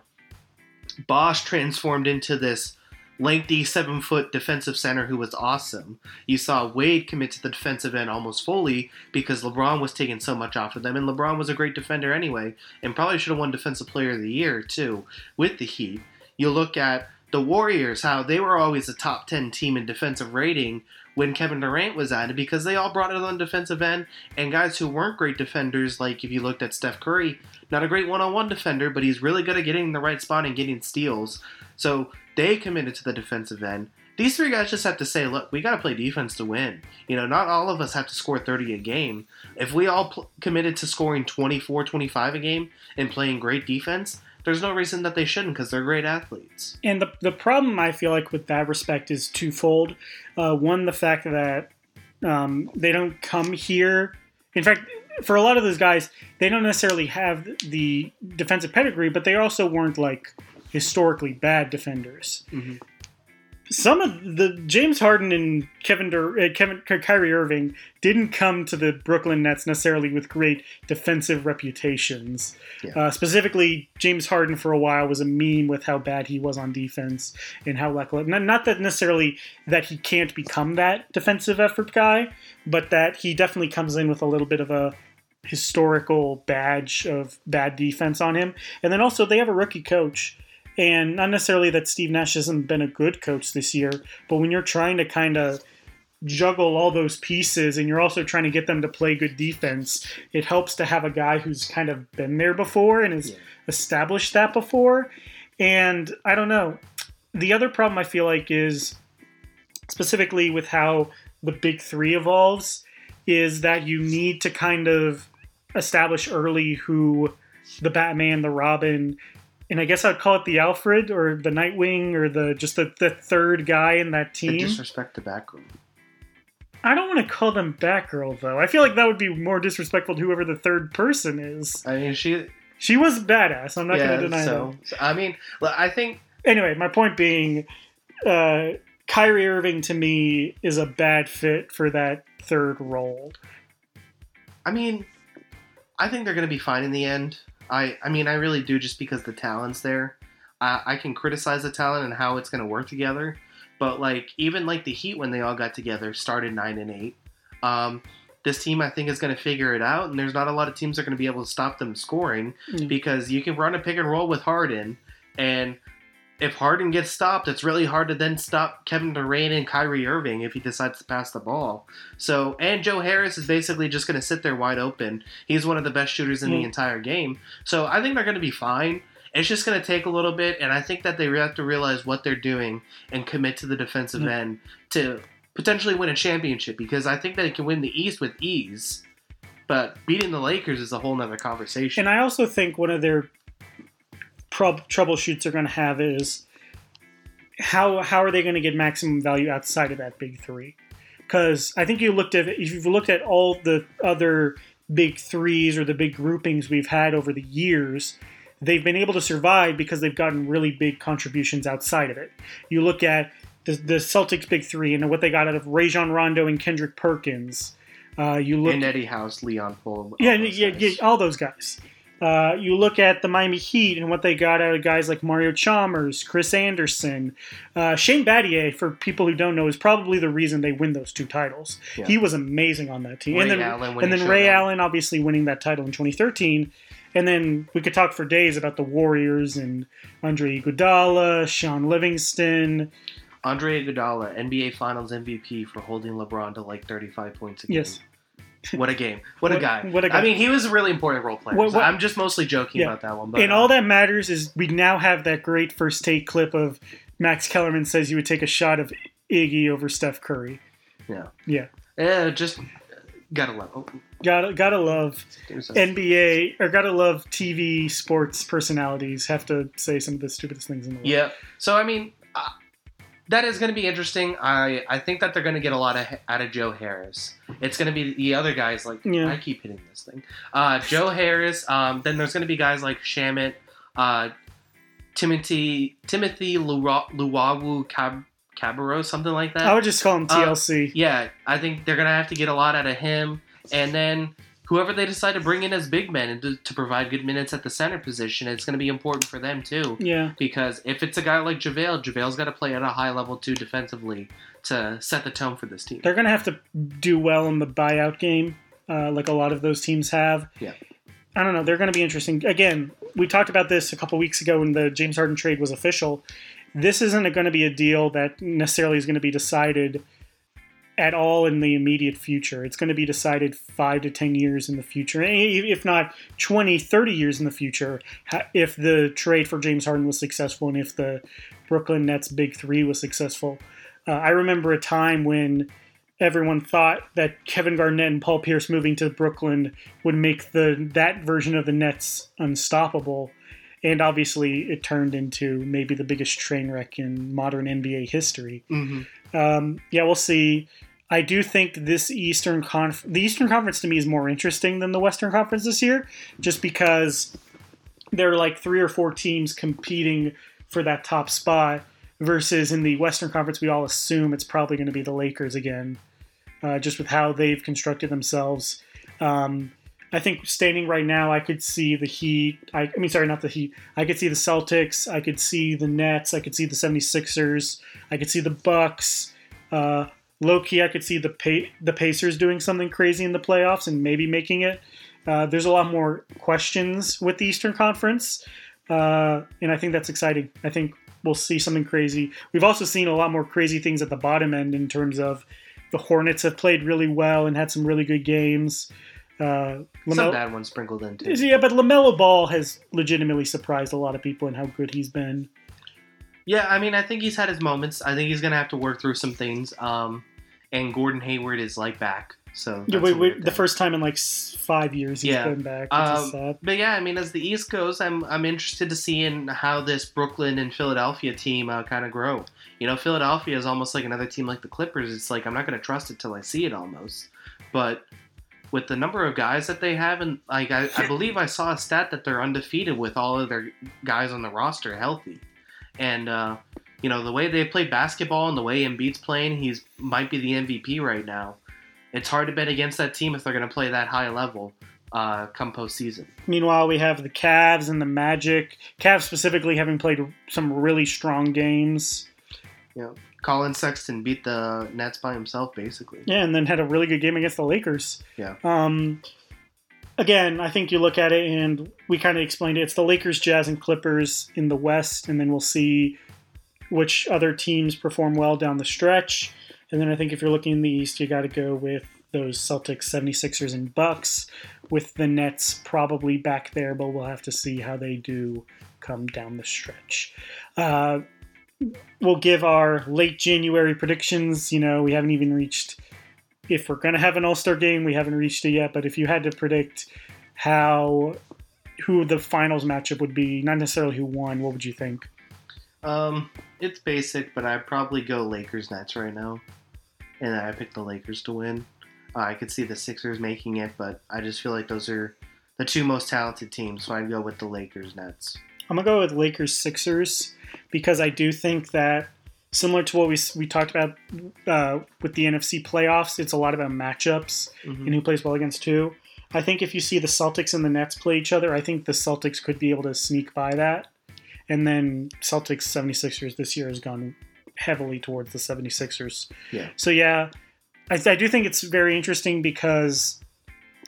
Bosh transformed into this lengthy seven foot defensive center who was awesome. You saw Wade commit to the defensive end almost fully because LeBron was taking so much off of them, and LeBron was a great defender anyway, and probably should have won Defensive Player of the Year too with the Heat. You look at the Warriors, how they were always a top 10 team in defensive rating when Kevin Durant was at it because they all brought it on defensive end and guys who weren't great defenders, like if you looked at Steph Curry, not a great one on one defender, but he's really good at getting in the right spot and getting steals. So they committed to the defensive end. These three guys just have to say, look, we got to play defense to win. You know, not all of us have to score 30 a game. If we all pl- committed to scoring 24, 25 a game and playing great defense, there's no reason that they shouldn't because they're great athletes. And the, the problem I feel like with that respect is twofold. Uh, one, the fact that um, they don't come here. In fact, for a lot of those guys, they don't necessarily have the defensive pedigree, but they also weren't like historically bad defenders. Mhm. Some of the James Harden and Kevin Dur- uh, Kevin Kyrie Irving didn't come to the Brooklyn Nets necessarily with great defensive reputations. Yeah. Uh, specifically, James Harden for a while was a meme with how bad he was on defense and how like not, not that necessarily that he can't become that defensive effort guy, but that he definitely comes in with a little bit of a historical badge of bad defense on him. And then also they have a rookie coach. And not necessarily that Steve Nash hasn't been a good coach this year, but when you're trying to kind of juggle all those pieces and you're also trying to get them to play good defense, it helps to have a guy who's kind of been there before and has Yeah. established that before. And I don't know. The other problem I feel like is specifically with how the big three evolves is that you need to kind of establish early who the Batman, the Robin, and I guess I'd call it the Alfred or the Nightwing or the just the, the third guy in that team. They disrespect the room. I don't want to call them Batgirl though. I feel like that would be more disrespectful to whoever the third person is. I mean, she. She was badass. I'm not yeah, going to deny so, that. so, I mean, I think Anyway, my point being, uh, Kyrie Irving to me is a bad fit for that third role. I mean, I think they're going to be fine in the end. I, I mean, I really do just because the talent's there. I, I can criticize the talent and how it's going to work together, but like even like the Heat when they all got together started nine and eight. Um, this team I think is going to figure it out, and there's not a lot of teams that are going to be able to stop them scoring Mm. because you can run a pick and roll with Harden, and if Harden gets stopped, it's really hard to then stop Kevin Durant and Kyrie Irving if he decides to pass the ball. So, and Joe Harris is basically just going to sit there wide open. He's one of the best shooters in the Mm. entire game. So, I think they're going to be fine. It's just going to take a little bit, and I think that they have to realize what they're doing and commit to the defensive Mm. end to potentially win a championship because I think that it can win the East with ease. But beating the Lakers is a whole nother conversation. And I also think one of their prob- troubleshoots they're going to have is how how are they going to get maximum value outside of that big three? Because I think you looked at if you've looked at all the other big threes or the big groupings we've had over the years, they've been able to survive because they've gotten really big contributions outside of it. You look at the, the Celtics big three and what they got out of Rajon Rondo and Kendrick Perkins. Uh, you look and Eddie House, Leon Powe. yeah, yeah, yeah, all those guys. Uh, you look at the Miami Heat and what they got out of guys like Mario Chalmers, Chris Andersen, uh, Shane Battier. For people who don't know, is probably the reason they win those two titles. Yeah. He was amazing on that team, Ray and then Allen and then Ray. Allen obviously winning that title in 2013. And then we could talk for days about the Warriors and Andre Iguodala, Shaun Livingston. Andre Iguodala, NBA Finals MVP for holding LeBron to like 35 points a game. Yes. What a game! What, a guy! what a guy. I mean, he was a really important role player. What- so what- I'm just mostly joking Yeah. about that one. But and uh, all that matters is we now have that great first take clip of Max Kellerman says you would take a shot of Iggy over Steph Curry. Yeah. Yeah. Yeah, just gotta love. Oh, Gotta gotta love. NBA or gotta love TV sports personalities have to say some of the stupidest things in the world. Yeah. So I mean, uh, that is going to be interesting. I I think that they're going to get a lot of out of Joe Harris. It's going to be the other guys like Yeah. I keep hitting this thing. Uh, Joe Harris. Um, then there's going to be guys like Shamet, uh, Timothy Timothy Luwawu Cab- Cabarrot, something like that. I would just call him Uh, TLC. Yeah, I think they're gonna have to get a lot out of him, and then whoever they decide to bring in as big men and to, to provide good minutes at the center position, it's gonna be important for them too. yeah. Because if it's a guy like JaVale, JaVale's got to play at a high level too defensively to set the tone for this team. They're gonna have to do well in the buyout game, uh, like a lot of those teams have. Yeah. I don't know. They're going to be interesting. Again, we talked about this a couple weeks ago when the James Harden trade was official. This isn't going to be a deal that necessarily is going to be decided at all in the immediate future. It's going to be decided five to 10 years in the future, if not 20, 30 years in the future, if the trade for James Harden was successful and if the Brooklyn Nets Big Three was successful. Uh, I remember a time when everyone thought that Kevin Garnett and Paul Pierce moving to Brooklyn would make the that version of the Nets unstoppable. And obviously, it turned into maybe the biggest train wreck in modern NBA history. Mm-hmm. Um, yeah, we'll see. I do think this Eastern Conf- the Eastern Conference to me is more interesting than the Western Conference this year, just because there are like three or four teams competing for that top spot. Versus in the Western Conference, we all assume it's probably going to be the Lakers again, uh, just with how they've constructed themselves. Um, I think standing right now, I could see the Heat. I, I mean, sorry, not the Heat. I could see the Celtics. I could see the Nets. I could see the 76ers. I could see the Bucks. Uh, low key, I could see the pa- the Pacers doing something crazy in the playoffs and maybe making it. Uh, there's a lot more questions with the Eastern Conference, uh, and I think that's exciting. I think we'll see something crazy. We've also seen a lot more crazy things at the bottom end in terms of the Hornets have played really well and had some really good games. Uh, Some bad ones sprinkled in too. yeah, but Lamelo Ball has legitimately surprised a lot of people in how good he's been. Yeah, I mean, I think he's had his moments. I think he's gonna have to work through some things. Um, and Gordon Hayward is like back, so Yeah, wait, wait, the first time in like five years he's Yeah. been back. Um. But yeah, I mean, as the East goes, I'm I'm interested to see in how this Brooklyn and Philadelphia team uh, kind of grow. You know, Philadelphia is almost like another team like the Clippers. It's like I'm not going to trust it till I see it almost. But with the number of guys that they have, and like I, I believe I saw a stat that they're undefeated with all of their guys on the roster healthy, and uh, you know the way they play basketball and the way Embiid's playing, he's might be the MVP right now. It's hard to bet against that team if they're going to play that high level uh, come postseason. Meanwhile, we have the Cavs and the Magic. Cavs specifically having played some really strong games. Yeah. Collin Sexton beat the Nets by himself, basically. Yeah, and then had a really good game against the Lakers. Yeah. Um, again, I think you look at it and we kind of explained it. It's the Lakers, Jazz, and Clippers in the West, and then we'll see which other teams perform well down the stretch. And then I think if you're looking in the East, you got to go with those Celtics, 76ers, and Bucks, with the Nets probably back there, but we'll have to see how they do come down the stretch. Uh, we'll give our late January predictions. You know, we haven't even reached if we're going to have an All Star game, we haven't reached it yet. But if you had to predict how who the finals matchup would be, not necessarily who won, what would you think? Um, it's basic, but I'd probably go Lakers Nets right now, and I picked the Lakers to win. Uh, I could see the Sixers making it, but I just feel like those are the two most talented teams, so I'd go with the Lakers Nets. I'm gonna go with Lakers Sixers because I do think that similar to what we we talked about uh, with the NFC playoffs, it's a lot about matchups Mhm. and who plays well against who. I think if you see the Celtics and the Nets play each other, I think the Celtics could be able to sneak by that. And then Celtics 76ers this year has gone heavily towards the 76ers. Yeah. So yeah, I, I do think it's very interesting because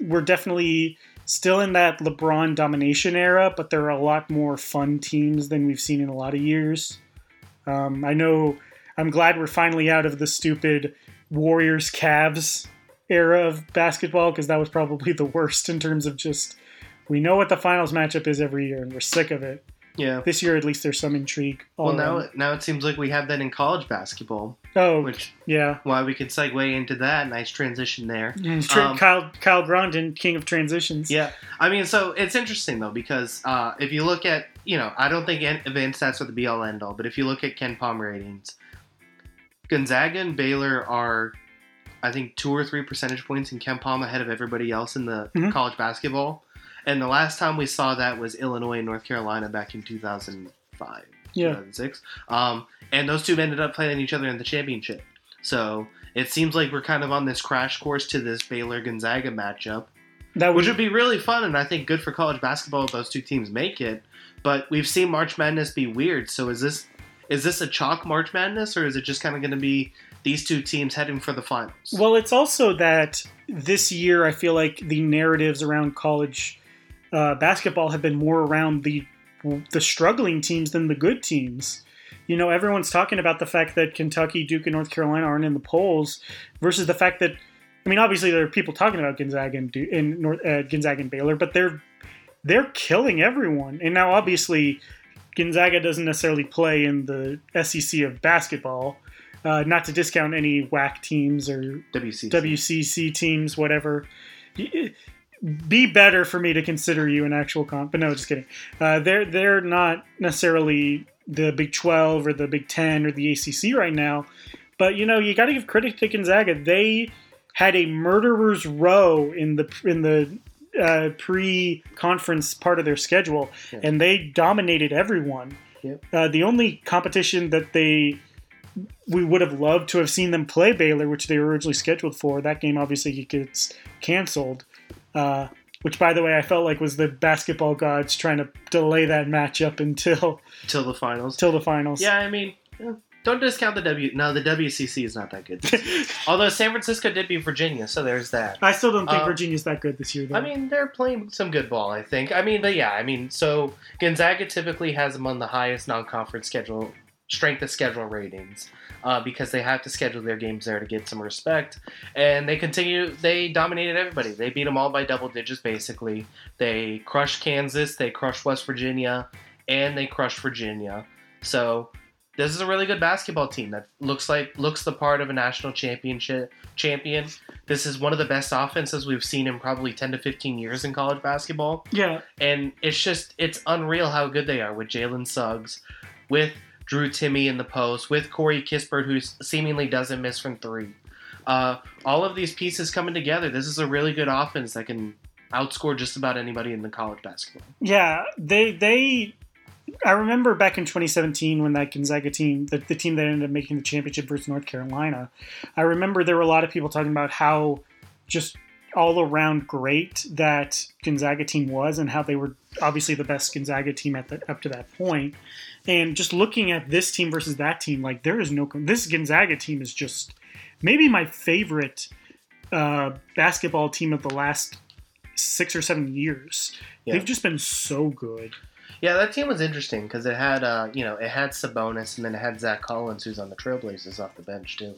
we're definitely still in that LeBron domination era, but there are a lot more fun teams than we've seen in a lot of years. Um, I know I'm glad we're finally out of the stupid Warriors Cavs era of basketball because that was probably the worst in terms of just we know what the finals matchup is every year and we're sick of it. Yeah. This year, at least, there's some intrigue. all Well, now around. now it seems like we have that in college basketball, oh, which yeah. why we could segue into that. Nice transition there. Tra- Um, Kyle Kyle Grondin, king of transitions. Yeah, I mean, so it's interesting though because uh, if you look at, you know, I don't think an- advanced stats are the be all end all, but if you look at KenPom ratings, Gonzaga and Baylor are, I think, two or three percentage points in KenPom ahead of everybody else in the Mhm. college basketball. And the last time we saw that was Illinois and North Carolina back in 2005, Yeah. 2006. Um, and those two ended up playing each other in the championship. So it seems like we're kind of on this crash course to this Baylor Gonzaga matchup That which would be really fun and I think good for college basketball if those two teams make it. But we've seen March Madness be weird. So is this is this a chalk March Madness or is it just kind of going to be these two teams heading for the finals? Well, it's also that this year I feel like the narratives around college uh, basketball have been more around the the struggling teams than the good teams. You know, everyone's talking about the fact that Kentucky, Duke, and North Carolina aren't in the polls, versus the fact that, I mean, obviously there are people talking about Gonzaga and, Du- and North, uh, Gonzaga and Baylor, but they're they're killing everyone. And now, obviously, Gonzaga doesn't necessarily play in the SEC of basketball. Uh, not to discount any WAC teams or WCC. WCC teams, whatever. Be better for me to consider you an actual comp. But no, just kidding. Uh, they're they're not necessarily the Big Twelve or the Big Ten or the ACC right now. But you know, you got to give credit to Gonzaga. They had a murderer's row in the in the uh, pre-conference part of their schedule, Yeah. and they dominated everyone. Yep. Uh, the only competition that they we would have loved to have seen them play Baylor, which they were originally scheduled for. That game obviously gets canceled. Uh, which, by the way, I felt like was the basketball gods trying to delay that matchup until till the finals. till the finals. Yeah, I mean, eh, don't discount the W. No, the WCC is not that good. Although San Francisco did beat Virginia, so there's that. I still don't think Um, Virginia's that good this year. Though. I mean, they're playing some good ball, I think. I mean, but yeah, I mean, so Gonzaga typically has among the highest non-conference schedule strength of schedule ratings uh, because they have to schedule their games there to get some respect, and they continue. They dominated everybody. They beat them all by double digits, basically. They crushed Kansas, they crushed West Virginia, and they crushed Virginia. So this is a really good basketball team that looks like looks the part of a national championship champion. This is one of the best offenses we've seen in probably 10 to 15 years in college basketball. yeah, And it's just, it's unreal how good they are with Jalen Suggs, with Drew Timme in the post, with Corey Kispert, who seemingly doesn't miss from three. Uh, all of these pieces coming together. This is a really good offense that can outscore just about anybody in the college basketball. yeah. They they. I remember back in 2017 when that Gonzaga team, the, the team that ended up making the championship versus North Carolina, I remember there were a lot of people talking about how just all around great that Gonzaga team was and how they were obviously the best Gonzaga team at the, up to that point. And just looking at this team versus that team, like there is no this Gonzaga team is just maybe my favorite uh, basketball team of the last six or seven years. Yeah. They've just been so good. Yeah, that team was interesting because it had, uh, you know, it had Sabonis and then it had Zach Collins, who's on the Trailblazers off the bench too.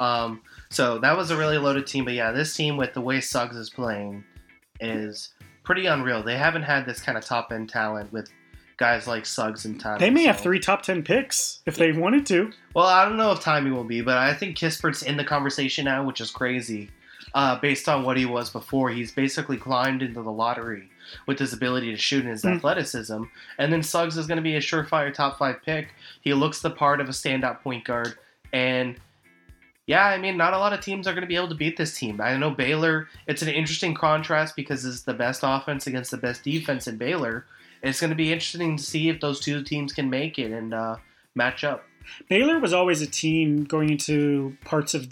Um, so that was a really loaded team. But yeah, this team with the way Suggs is playing is pretty unreal. They haven't had this kind of top end talent with guys like Suggs and Timme. They may have three top ten picks if they wanted to. Well, I don't know if Timme will be, but I think Kispert's in the conversation now, which is crazy. Uh, based on what he was before, he's basically climbed into the lottery with his ability to shoot and his Hmm. athleticism. And then Suggs is going to be a surefire top five pick. He looks the part of a standout point guard. And yeah, I mean, not a lot of teams are going to be able to beat this team. I know Baylor, it's an interesting contrast because it's the best offense against the best defense in Baylor. It's going to be interesting to see if those two teams can make it and uh, match up. Baylor was always a team going into parts of,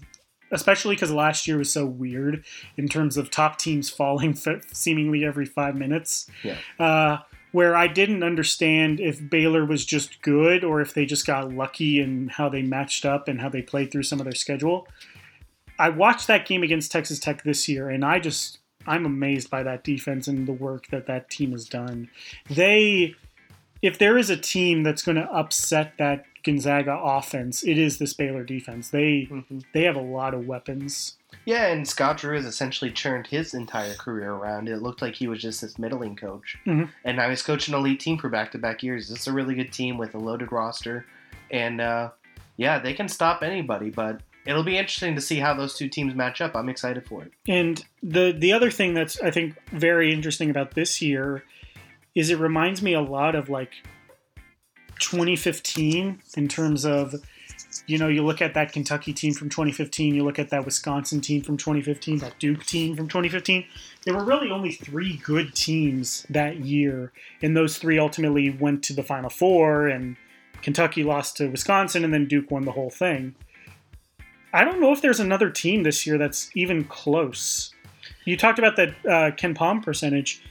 especially because last year was so weird in terms of top teams falling f- seemingly every five minutes. Yeah. Uh, where I didn't understand if Baylor was just good or if they just got lucky in how they matched up and how they played through some of their schedule. I watched that game against Texas Tech this year, and I just I'm amazed by that defense and the work that that team has done. They, if there is a team that's going to upset that Gonzaga offense, it is this Baylor defense. They Mm-hmm. they have a lot of weapons. Yeah, and Scott Drew has essentially turned his entire career around. It looked like he was just this middling coach, Mhm. and now he's coaching an elite team for back-to-back years. It's a really good team with a loaded roster, and uh, yeah, they can stop anybody. But it'll be interesting to see how those two teams match up. I'm excited for it. And the the other thing that's I think very interesting about this year is it reminds me a lot of like 2015 in terms of you know you look at that Kentucky team from 2015, you look at that Wisconsin team from 2015, that Duke team from 2015. There were really only three good teams that year, and those three ultimately went to the Final Four, and Kentucky lost to Wisconsin, and then Duke won the whole thing. I don't know if there's another team this year that's even close. You talked about that uh, KenPom percentage.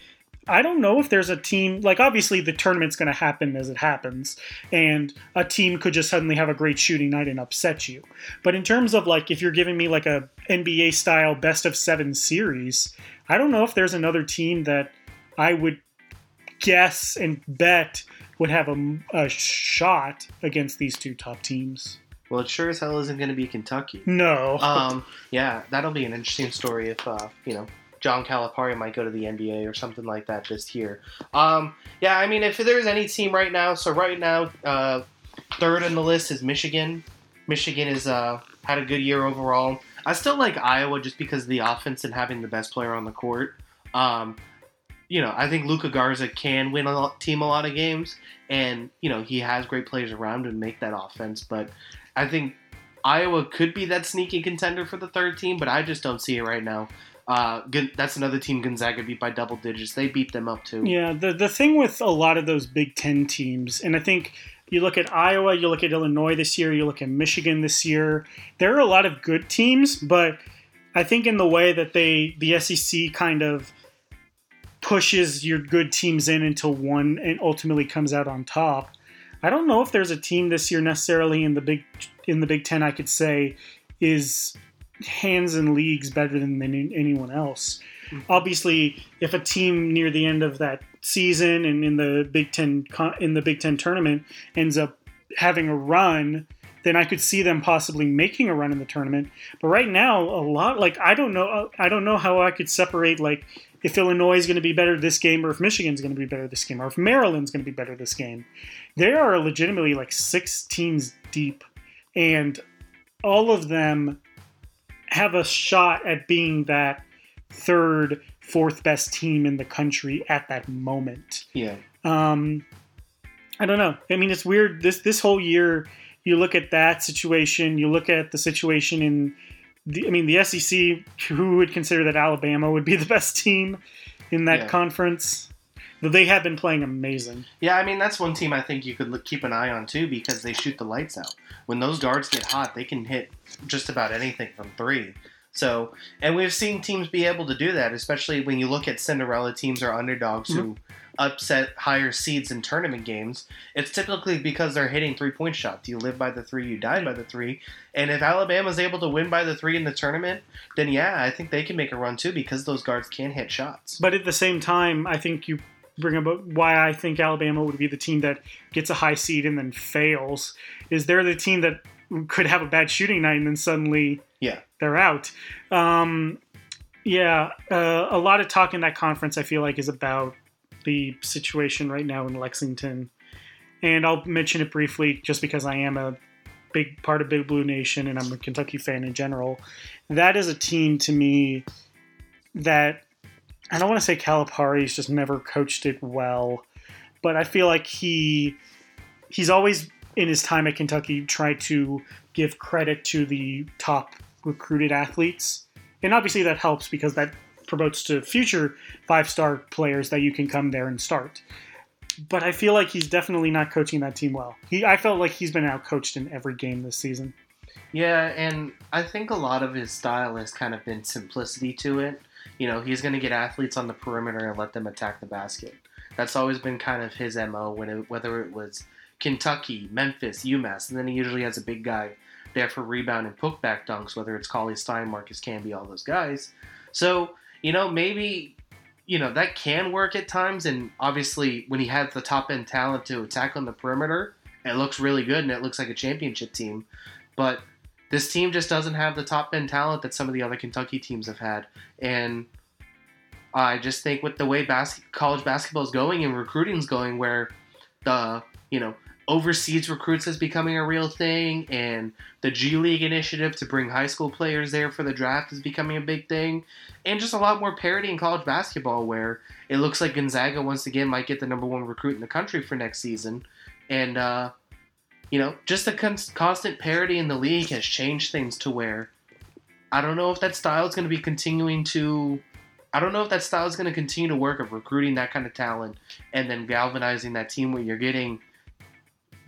I don't know if there's a team like obviously the tournament's going to happen as it happens, and a team could just suddenly have a great shooting night and upset you. But in terms of like if you're giving me like a NBA style best of seven series, I don't know if there's another team that I would guess and bet would have a, a shot against these two top teams. Well, it sure as hell isn't going to be Kentucky. No. Um, yeah, that'll be an interesting story if uh, you know John Calipari might go to the NBA or something like that this year. Um, yeah, I mean, if there's any team right now, so right now, uh, third on the list is Michigan. Michigan has uh, had a good year overall. I still like Iowa just because of the offense and having the best player on the court. Um, you know, I think Luka Garza can win a lot, team a lot of games, and you know he has great players around to make that offense. But I think Iowa could be that sneaky contender for the third team, but I just don't see it right now. Uh, that's another team Gonzaga beat by double digits. They beat them up too. Yeah, the the thing with a lot of those Big Ten teams, and I think you look at Iowa, you look at Illinois this year, you look at Michigan this year. There are a lot of good teams, but I think in the way that they the SEC kind of pushes your good teams in until one and ultimately comes out on top. I don't know if there's a team this year necessarily in the big in the Big Ten I could say is hands and leagues better than any- anyone else. Hmm. Obviously, if a team near the end of that season and in the Big Ten in the Big Ten tournament ends up having a run, then I could see them possibly making a run in the tournament. But right now, a lot like I don't know I don't know how I could separate like if Illinois is going to be better this game or if Michigan's going to be better this game or if Maryland's going to be better this game. There are legitimately like six teams deep and all of them have a shot at being that third, fourth best team in the country at that moment. Yeah. Um, I don't know. I mean, it's weird. This this whole year, you look at that situation. You look at the situation in the. I mean, the SEC. Who would consider that Alabama would be the best team in that Yeah. conference? They have been playing amazing. Yeah, I mean that's one team I think you could look, keep an eye on too because they shoot the lights out. When those guards get hot, they can hit just about anything from three. So, and we've seen teams be able to do that, especially when you look at Cinderella teams or underdogs who mm-hmm. upset higher seeds in tournament games. It's typically because they're hitting three point shots. You live by the three, you die by the three. And if Alabama's able to win by the three in the tournament, then yeah, I think they can make a run too because those guards can hit shots. But at the same time, I think you bring up why I think Alabama would be the team that gets a high seed and then fails. Is they're the team that could have a bad shooting night and then suddenly Yeah. they're out. Um, yeah, uh, a lot of talk in that conference I feel like is about the situation right now in Lexington, and I'll mention it briefly just because I am a big part of Big Blue Nation and I'm a Kentucky fan in general. That is a team to me that I don't want to say Calipari's just never coached it well, but I feel like he he's always in his time at Kentucky tried to give credit to the top recruited athletes. And obviously that helps because that promotes to future five-star players that you can come there and start. But I feel like he's definitely not coaching that team well. He I felt like he's been outcoached in every game this season. Yeah, and I think a lot of his style has kind of been simplicity to it. You know, he's going to get athletes on the perimeter and let them attack the basket. That's always been kind of his mo. When it, whether it was Kentucky, Memphis, UMass, and then he usually has a big guy there for rebound and putback dunks. Whether it's Cauley Stein, Marcus Camby, all those guys. So you know, maybe you know that can work at times. And obviously, when he has the top end talent to attack on the perimeter, it looks really good and it looks like a championship team. But this team just doesn't have the top end talent that some of the other Kentucky teams have had, and I just think with the way bas- college basketball is going and recruiting is going, where the you know overseas recruits is becoming a real thing, and the G League initiative to bring high school players there for the draft is becoming a big thing, and just a lot more parity in college basketball, where it looks like Gonzaga once again might get the number one recruit in the country for next season, and uh, you know just the con- constant parity in the league has changed things to where I don't know if that style is going to be continuing to. I don't know if that style is going to continue to work of recruiting that kind of talent and then galvanizing that team where you're getting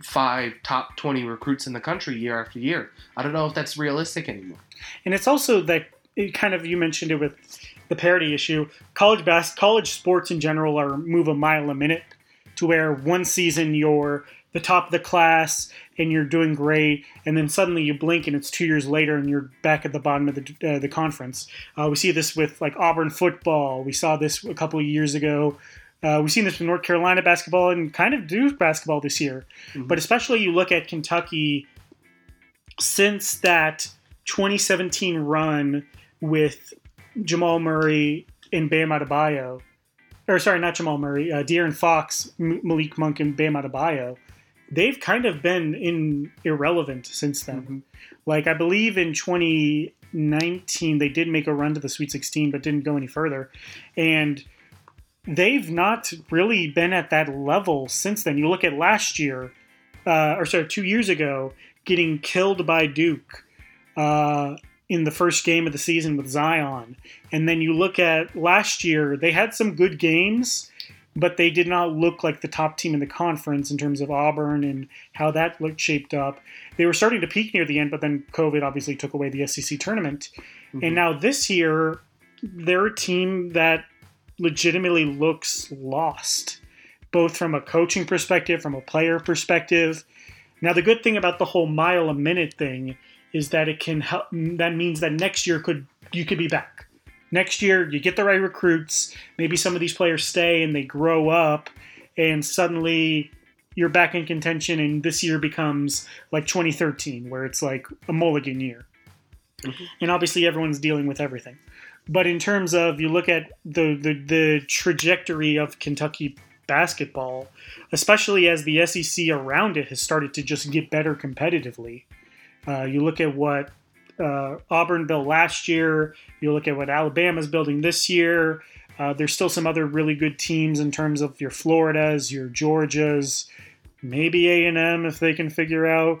five top 20 recruits in the country year after year. I don't know if that's realistic anymore. And it's also that it kind of you mentioned it with the parity issue. College bas- college sports in general are move a mile a minute to where one season you're the top of the class and you're doing great, and then suddenly you blink and it's two years later and you're back at the bottom of the, uh, the conference. Uh, we see this with like Auburn football. We saw this a couple of years ago. Uh, we've seen this with North Carolina basketball and kind of Duke basketball this year. Mhm. But especially you look at Kentucky since that 2017 run with Jamal Murray and Bam Adebayo, or sorry, not Jamal Murray, uh, De'Aaron Fox, M- Malik Monk, and Bam Adebayo, they've kind of been in irrelevant since then. Mhm. Like I believe in 2019 they did make a run to the Sweet 16, but didn't go any further, and they've not really been at that level since then. You look at last year, uh, or sorry, two years ago, getting killed by Duke. Uh, in the first game of the season with Zion. And then you look at last year, they had some good games, but they did not look like the top team in the conference in terms of Auburn and how that looked shaped up. They were starting to peak near the end, but then COVID obviously took away the SEC tournament. Mhm. And now this year, they're a team that legitimately looks lost, both from a coaching perspective, from a player perspective. Now, the good thing about the whole mile a minute thing is that it can help. That means that next year could you could be back. Next year, you get the right recruits. Maybe some of these players stay and they grow up, and suddenly you're back in contention. And this year becomes like 2013, where it's like a mulligan year. Mhm. And obviously, everyone's dealing with everything. But in terms of you look at the, the the trajectory of Kentucky basketball, especially as the SEC around it has started to just get better competitively. Uh, you look at what uh, Auburn built last year. You look at what Alabama's building this year. Uh, there's still some other really good teams in terms of your Floridas, your Georgias, maybe A and M if they can figure out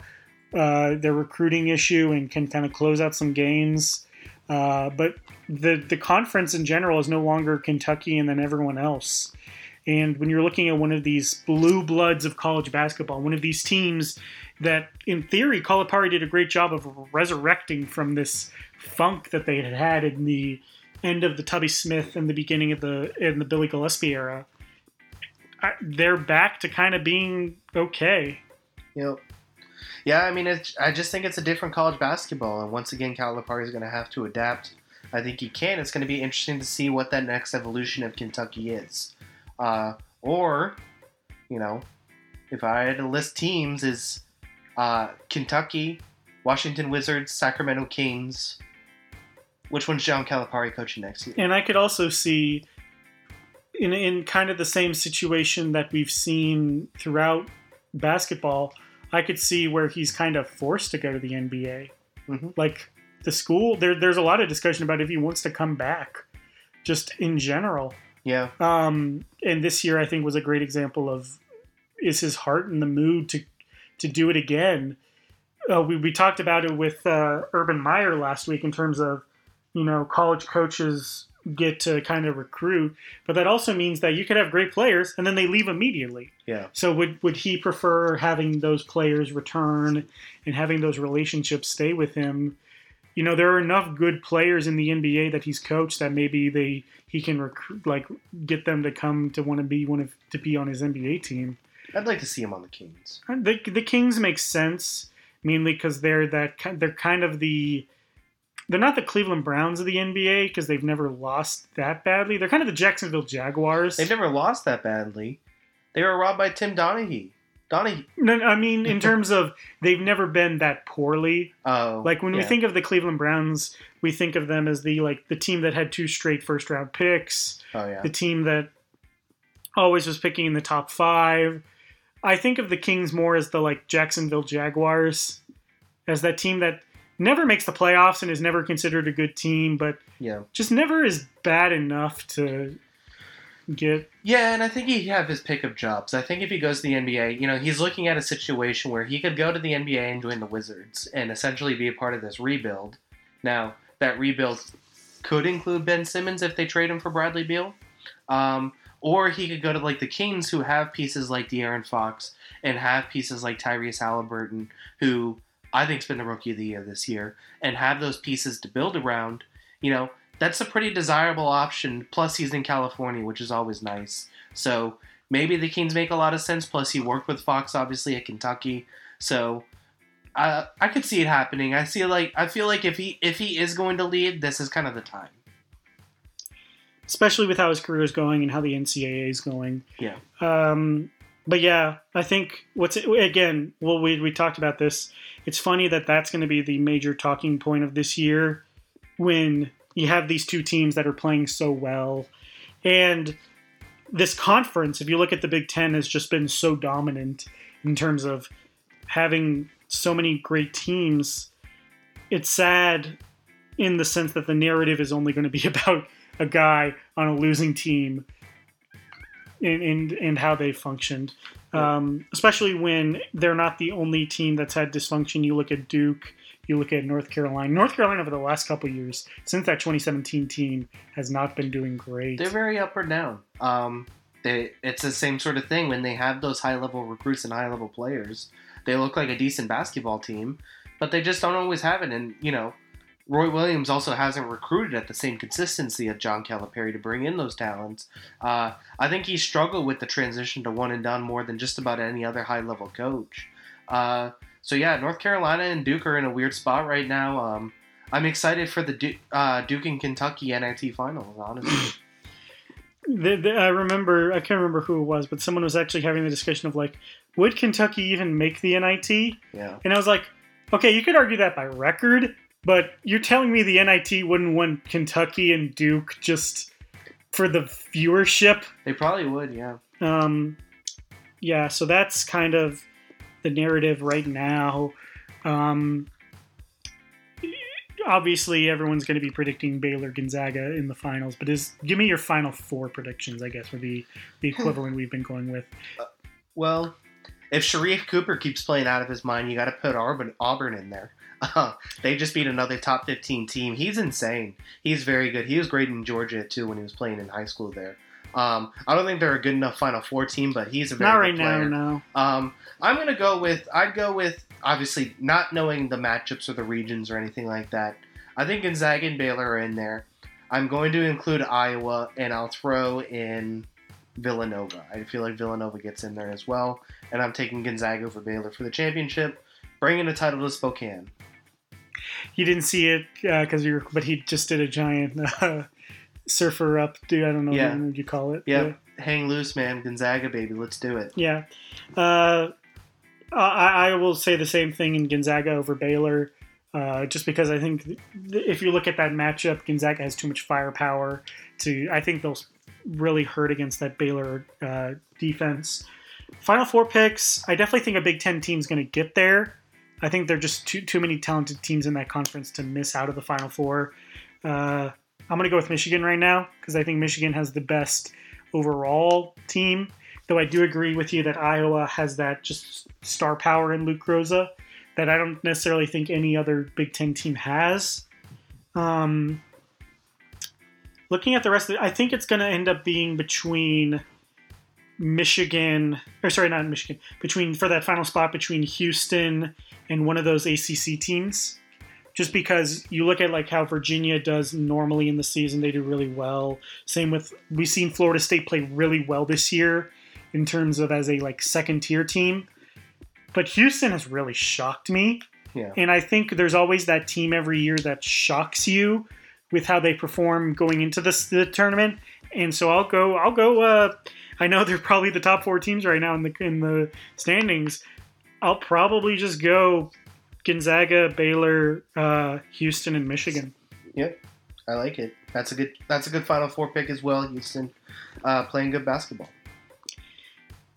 uh, their recruiting issue and can kind of close out some games. Uh, but the the conference in general is no longer Kentucky and then everyone else. And when you're looking at one of these blue bloods of college basketball, one of these teams that, in theory, Calipari did a great job of resurrecting from this funk that they had had in the end of the Tubby Smith and the beginning of the in the Billy Gillispie era. I, they're back to kind of being okay. Yep. Yeah, I mean, I just think it's a different college basketball, and once again, Calipari is going to have to adapt. I think he can. It's going to be interesting to see what that next evolution of Kentucky is, uh, or, you know, if I had to list teams, is uh, Kentucky, Washington Wizards, Sacramento Kings. Which one's John Calipari coaching next year? And I could also see in in kind of the same situation that we've seen throughout basketball, I could see where he's kind of forced to go to the NBA. Mhm. Like the school, there, there's a lot of discussion about if he wants to come back, just in general. Yeah, Um, and this year, I think was a great example of is his heart in the mood to to do it again. Uh, we we talked about it with uh, Urban Meyer last week in terms of you know college coaches get to kind of recruit, but that also means that you could have great players and then they leave immediately. yeah. So would would he prefer having those players return and having those relationships stay with him? You know, there are enough good players in the NBA that he's coached that maybe they he can recruit like get them to come to want to be one of to be on his NBA team. I'd like to see him on the Kings. Uh, the the Kings make sense mainly because they're that they're kind of the they're not the Cleveland Browns of the NBA because they've never lost that badly. They're kind of the Jacksonville Jaguars. They've never lost that badly. They were robbed by Tim Donaghy. Donnie. No, I mean in terms of they've never been that poorly. Oh, Like when we think of the Cleveland Browns, we think of them as the like the team that had two straight first round picks, Oh yeah. the team that always was picking in the top five. I think of the Kings more as the like Jacksonville Jaguars, as that team that never makes the playoffs and is never considered a good team, but Yeah. just never is bad enough to get Yeah, and I think he'd have his pick of jobs. I think if he goes to the NBA, you know, he's looking at a situation where he could go to the NBA and join the Wizards and essentially be a part of this rebuild. Now, that rebuild could include Ben Simmons if they trade him for Bradley Beal. Um, or he could go to like the Kings who have pieces like De'Aaron Fox and have pieces like Tyrese Halliburton, who I think's been the rookie of the year this year, and have those pieces to build around. You know, that's a pretty desirable option. Plus, he's in California, which is always nice. So maybe the Kings make a lot of sense. Plus, he worked with Fox obviously at Kentucky, so uh, I could see it happening. I see like I feel like if he if he is going to lead, this is kind of the time. especially with how his career is going and how the NCAA is going. Yeah. Um, but yeah, I think what's again. Well, we we talked about this. It's funny that that's going to be the major talking point of this year when you have these two teams that are playing so well, and this conference. If you look at the Big Ten, has just been so dominant in terms of having so many great teams. It's sad in the sense that the narrative is only going to be about a guy on a losing team and and, and how they functioned. Um, especially when they're not the only team that's had dysfunction. You look at Duke, you look at North Carolina. North Carolina over the last couple years, since that 2017 team, has not been doing great. They're very up or down. Um, they, it's the same sort of thing when they have those high level recruits and high level players. They look like a decent basketball team, but they just don't always have it. And you know, Roy Williams also hasn't recruited at the same consistency of John Calipari to bring in those talents. Uh, I think he struggled with the transition to one and done more than just about any other high level coach. Uh, so yeah, North Carolina and Duke are in a weird spot right now. Um, I'm excited for the Du- uh, Duke and Kentucky NIT finals. Honestly, The, the, I remember, I can't remember who it was, but someone was actually having the discussion of like, would Kentucky even make the NIT? yeah. And I was like, okay, you could argue that by record, but you're telling me the NIT wouldn't want Kentucky and Duke just for the viewership? They probably would, yeah. Um, yeah, so that's kind of the narrative right now. Um, obviously, everyone's going to be predicting Baylor Gonzaga in the finals, but is give me your final four predictions. I guess would be the equivalent we've been going with. Well, if Sharife Cooper keeps playing out of his mind, you got to put Auburn, Auburn in there. Uh, they just beat another top 15 team. He's insane. He's very good. He was great in Georgia, too, when he was playing in high school there. Um, I don't think they're a good enough Final Four team, but he's a very Not good right now, no. Um, I'm gonna go with I'd go with obviously not knowing the matchups or the regions or anything like that. I think Gonzaga and Baylor are in there. I'm going to include Iowa and I'll throw in Villanova. I feel like Villanova gets in there as well, and I'm taking Gonzaga over Baylor for the championship, bringing the title to Spokane. He didn't see it because you were, but he just did a giant uh, surfer up, dude. I don't know Yeah. what you call it. Yeah, Hang loose, man. Gonzaga, baby. Let's do it. Yeah. Uh, I, I will say the same thing in Gonzaga over Baylor, uh, just because I think th- if you look at that matchup, Gonzaga has too much firepower. To I think they'll really hurt against that Baylor uh, defense. Final four picks. I definitely think a Big Ten team's going to get there. I think there are just too too many talented teams in that conference to miss out of the Final Four. Uh, I'm going to go with Michigan right now because I think Michigan has the best overall team. Though I do agree with you that Iowa has that just star power in Luka Garza that I don't necessarily think any other Big Ten team has. Um, looking at the rest of it, I think it's going to end up being between Michigan, or sorry, not Michigan, between for that final spot between Houston and one of those ACC teams. Just because you look at like how Virginia does normally in the season, they do really well. Same with we've seen Florida State play really well this year in terms of as a like second tier team. But Houston has really shocked me. Yeah. And I think there's always that team every year that shocks you with how they perform going into this the tournament. And so I'll go. I'll go. Uh, I know they're probably the top four teams right now in the in the standings. I'll probably just go Gonzaga, Baylor, uh, Houston, and Michigan. Yep, I like it. That's a good. That's a good Final Four pick as well. Houston uh, playing good basketball.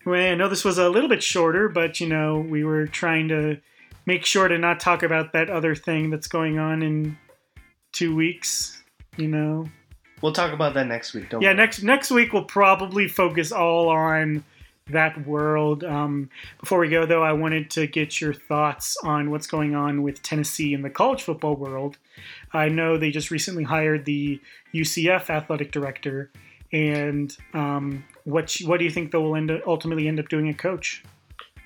Well, I know this was a little bit shorter, but you know we were trying to make sure to not talk about that other thing that's going on in two weeks. You know. We'll talk about that next week. Don't yeah, worry. next next week we'll probably focus all on that world. Um, before we go, though, I wanted to get your thoughts on what's going on with Tennessee in the college football world. I know they just recently hired the UCF athletic director, and um, what what do you think they will end up, ultimately end up doing at coach?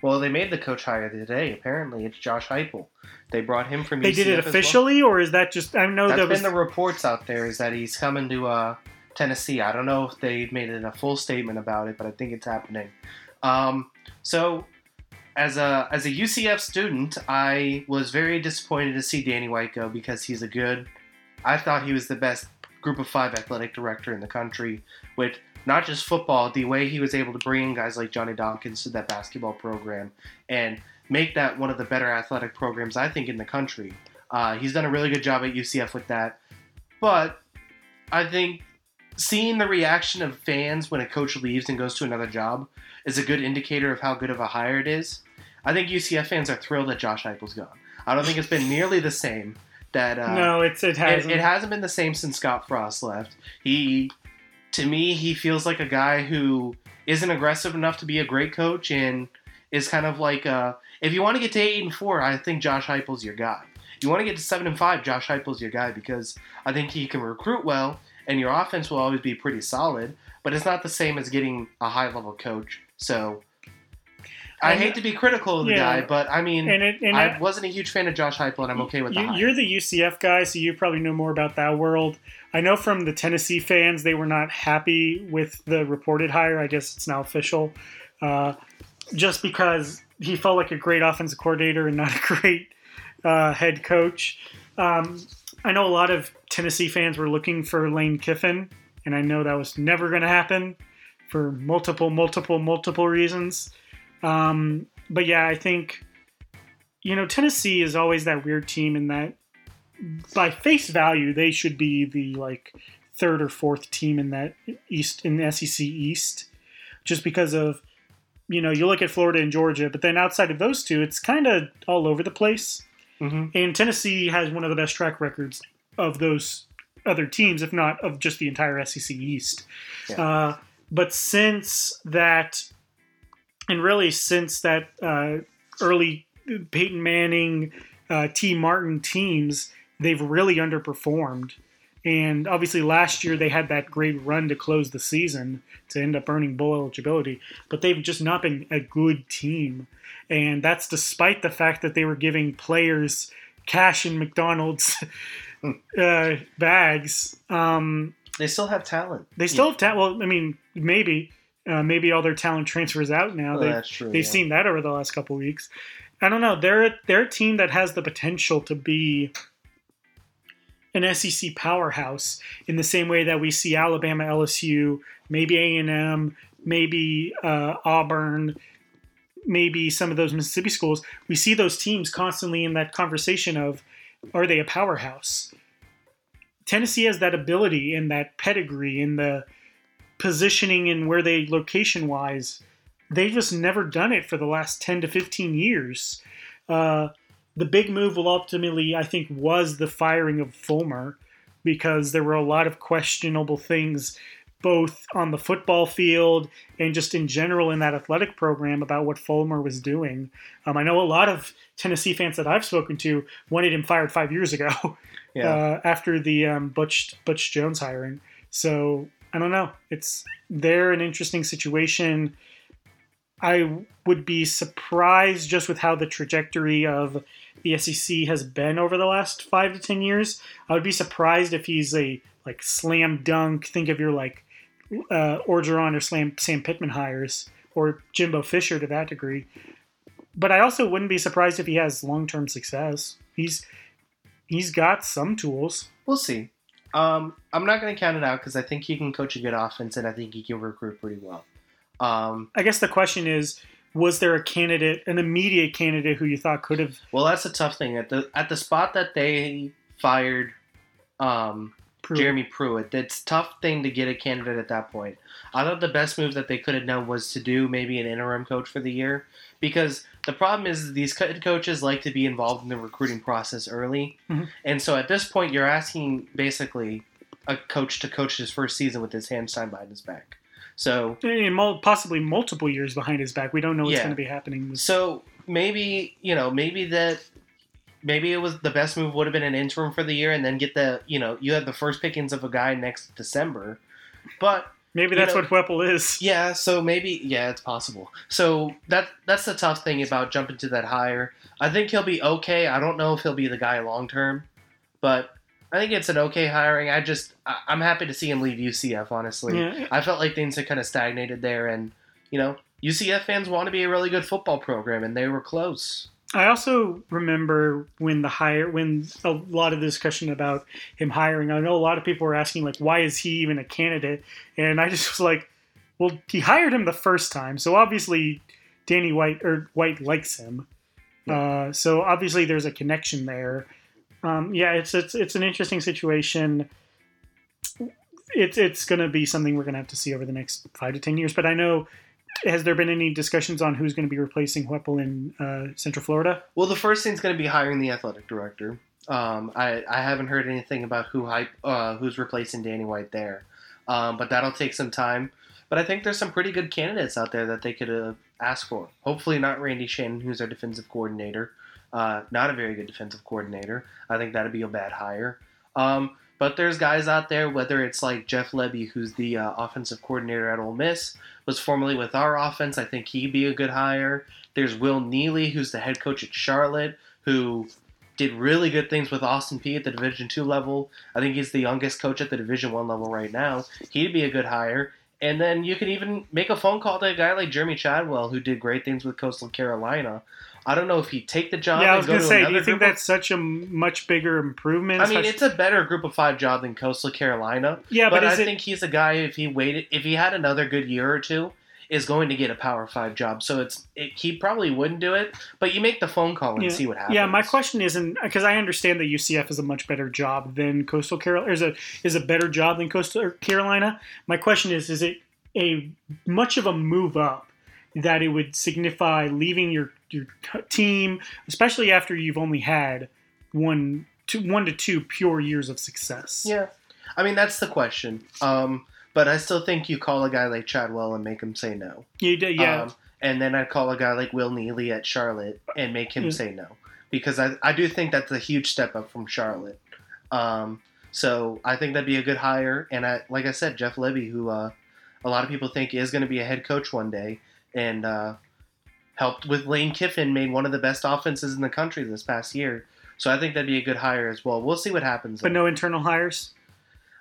Well, they made the coach hire today. Apparently, it's Josh Heupel. They brought him from. They UCF did it as well. officially, or is that just? I know That's that was. been the reports out there is that he's coming to uh, Tennessee. I don't know if they made it a full statement about it, but I think it's happening. Um, so, as a as a UCF student, I was very disappointed to see Danny White go because he's a good. I thought he was the best Group of Five athletic director in the country with not just football, the way he was able to bring in guys like Johnny Dawkins to that basketball program and make that one of the better athletic programs I think in the country. Uh, he's done a really good job at UCF with that. But I think seeing the reaction of fans when a coach leaves and goes to another job is a good indicator of how good of a hire it is. I think UCF fans are thrilled that Josh Heupel's gone. I don't think it's been nearly the same that uh, no, it's it it, hasn't. it hasn't been the same since Scott Frost left. He, to me, he feels like a guy who isn't aggressive enough to be a great coach and is kind of like uh, if you want to get to eight and four, I think Josh Heupel's your guy. You want to get to seven and five, Josh Heupel's your guy because I think he can recruit well and your offense will always be pretty solid. But it's not the same as getting a high level coach. So. I And- hate to be critical of the yeah. guy, but I mean, and it, and I wasn't a huge fan of Josh Heupel, and I'm okay with you, hire. you're the UCF guy, so you probably know more about that world. I know from the Tennessee fans, they were not happy with the reported hire. I guess it's now official, uh, just because he felt like a great offensive coordinator and not a great uh, head coach. Um, I know a lot of Tennessee fans were looking for Lane Kiffin, and I know that was never going to happen for multiple, multiple, multiple reasons. Um, but yeah, I think you know Tennessee is always that weird team in that by face value they should be the like third or fourth team in that East in the SEC East, just because of you know you look at Florida and Georgia, but then outside of those two, it's kind of all over the place. Hmm And Tennessee has one of the best track records of those other teams, if not of just the entire SEC East. Yeah. Uh, but since that, and really since that uh, early Peyton Manning, uh, Tee Martin teams, they've really underperformed. And obviously, last year they had that great run to close the season to end up earning bowl eligibility, but they've just not been a good team. And that's despite the fact that they were giving players cash in McDonald's uh, bags. Um, They still have talent. they still have talent. Well, I mean, maybe. Uh, maybe all their talent transfers out now. Well, They- that's true. They've yeah. seen that over the last couple of weeks. I don't know. They're they're a team that has the potential to be an SEC powerhouse in the same way that we see Alabama, LSU, maybe A and M, maybe uh, Auburn, maybe some of those Mississippi schools. We see those teams constantly in that conversation of are they a powerhouse? Tennessee has that ability and that pedigree and the positioning and where they location wise they've just never done it for the last 10 to 15 years. Uh, the big move will ultimately, I think, was the firing of Fulmer because there were a lot of questionable things both on the football field and just in general in that athletic program about what Fulmer was doing. Um, I know a lot of Tennessee fans that I've spoken to wanted him fired five years ago Yeah. uh, after the um, Butch Butch Jones hiring. So I don't know. It's they're an interesting situation. I would be surprised just with how the trajectory of the SEC has been over the last five to ten years. I would be surprised if he's a like slam dunk. Think of your like uh, Orgeron or Slam Sam Pittman hires or Jimbo Fisher to that degree. But I also wouldn't be surprised if he has long term success. He's he's got some tools. We'll see. Um, I'm not going to count it out because I think he can coach a good offense and I think he can recruit pretty well. Um, I guess the question is, was there a candidate, an immediate candidate who you thought could have well, that's a tough thing at the at the spot that they fired um, proved? Jeremy Pruitt. It's a tough thing to get a candidate at that point. I thought the best move that they could have done was to do maybe an interim coach for the year because the problem is these coaches like to be involved in the recruiting process early, Mhm. and so at this point you're asking basically a coach to coach his first season with his hands tied behind his back. So eh, possibly multiple years behind his back. We don't know what's Yeah. going to be happening. So maybe you know maybe that maybe it was the best move would have been an interim for the year and then get the you know you have the first pickings of a guy next December, but maybe that's know- what Heupel is. yeah so maybe yeah it's possible. So that that's the tough thing about jumping to that higher. I think he'll be okay. I don't know if he'll be the guy long term, but I think it's an okay hiring. I just I, I'm happy to see him leave UCF. Honestly, Yeah. I felt like things had kind of stagnated there, and you know UCF fans want to be a really good football program, and they were close. I also remember when the hire, when a lot of the discussion about him hiring. I know a lot of people were asking like, why is he even a candidate? And I just was like, well, he hired him the first time, so obviously Danny White or White likes him. Uh, so obviously there's a connection there. Um, yeah, it's it's it's an interesting situation. It's it's going to be something we're going to have to see over the next five to ten years. But I know, has there been any discussions on who's going to be replacing Heupel in uh, Central Florida? Well, the first thing's going to be hiring the athletic director. Um, I, I haven't heard anything about who hype, uh, who's replacing Danny White there, um, but that'll take some time. But I think there's some pretty good candidates out there that they could uh, ask for. Hopefully, not Randy Shannon, who's our defensive coordinator. Uh, not a very good defensive coordinator. I think that'd be a bad hire. Um, but there's guys out there, whether it's like Jeff Lebby, who's the uh, offensive coordinator at Ole Miss, was formerly with our offense. I think he'd be a good hire. There's Will Healy, who's the head coach at Charlotte, who did really good things with Austin Peay at the Division two level. I think he's the youngest coach at the Division one level right now. He'd be a good hire. And then you could even make a phone call to a guy like Jeremy Chadwell, who did great things with Coastal Carolina. I don't know if he'd take the job. yeah, I was go going to to say, do you think group of- that's such a much bigger improvement? I mean, it's a better Group of Five job than Coastal Carolina. yeah, but but, I it? think he's a guy. If he waited, if he had another good year or two, is going to get a Power Five job. So it's it, he probably wouldn't do it. But you make the phone call and Yeah. see what happens. Yeah, my question isn't because I understand that UCF is a much better job than Coastal Carolina. Is a is a better job than Coastal Carolina. My question is: Is it a much of a move up that it would signify leaving your your team, especially after you've only had one two one to two pure years of success? Yeah, I mean that's the question. Um, but I still think you call a guy like Chadwell and make him say no. you d- yeah. Um, and then I'd call a guy like Will Healy at Charlotte and make him Yeah. say no because I, I do think that's a huge step up from Charlotte. Um, so I think that'd be a good hire. And I, like I said, Jeff Lebby, who uh, a lot of people think is going to be a head coach one day, and uh, helped with Lane Kiffin, made one of the best offenses in the country this past year. So I think that'd be a good hire as well. We'll see what happens. but no internal hires.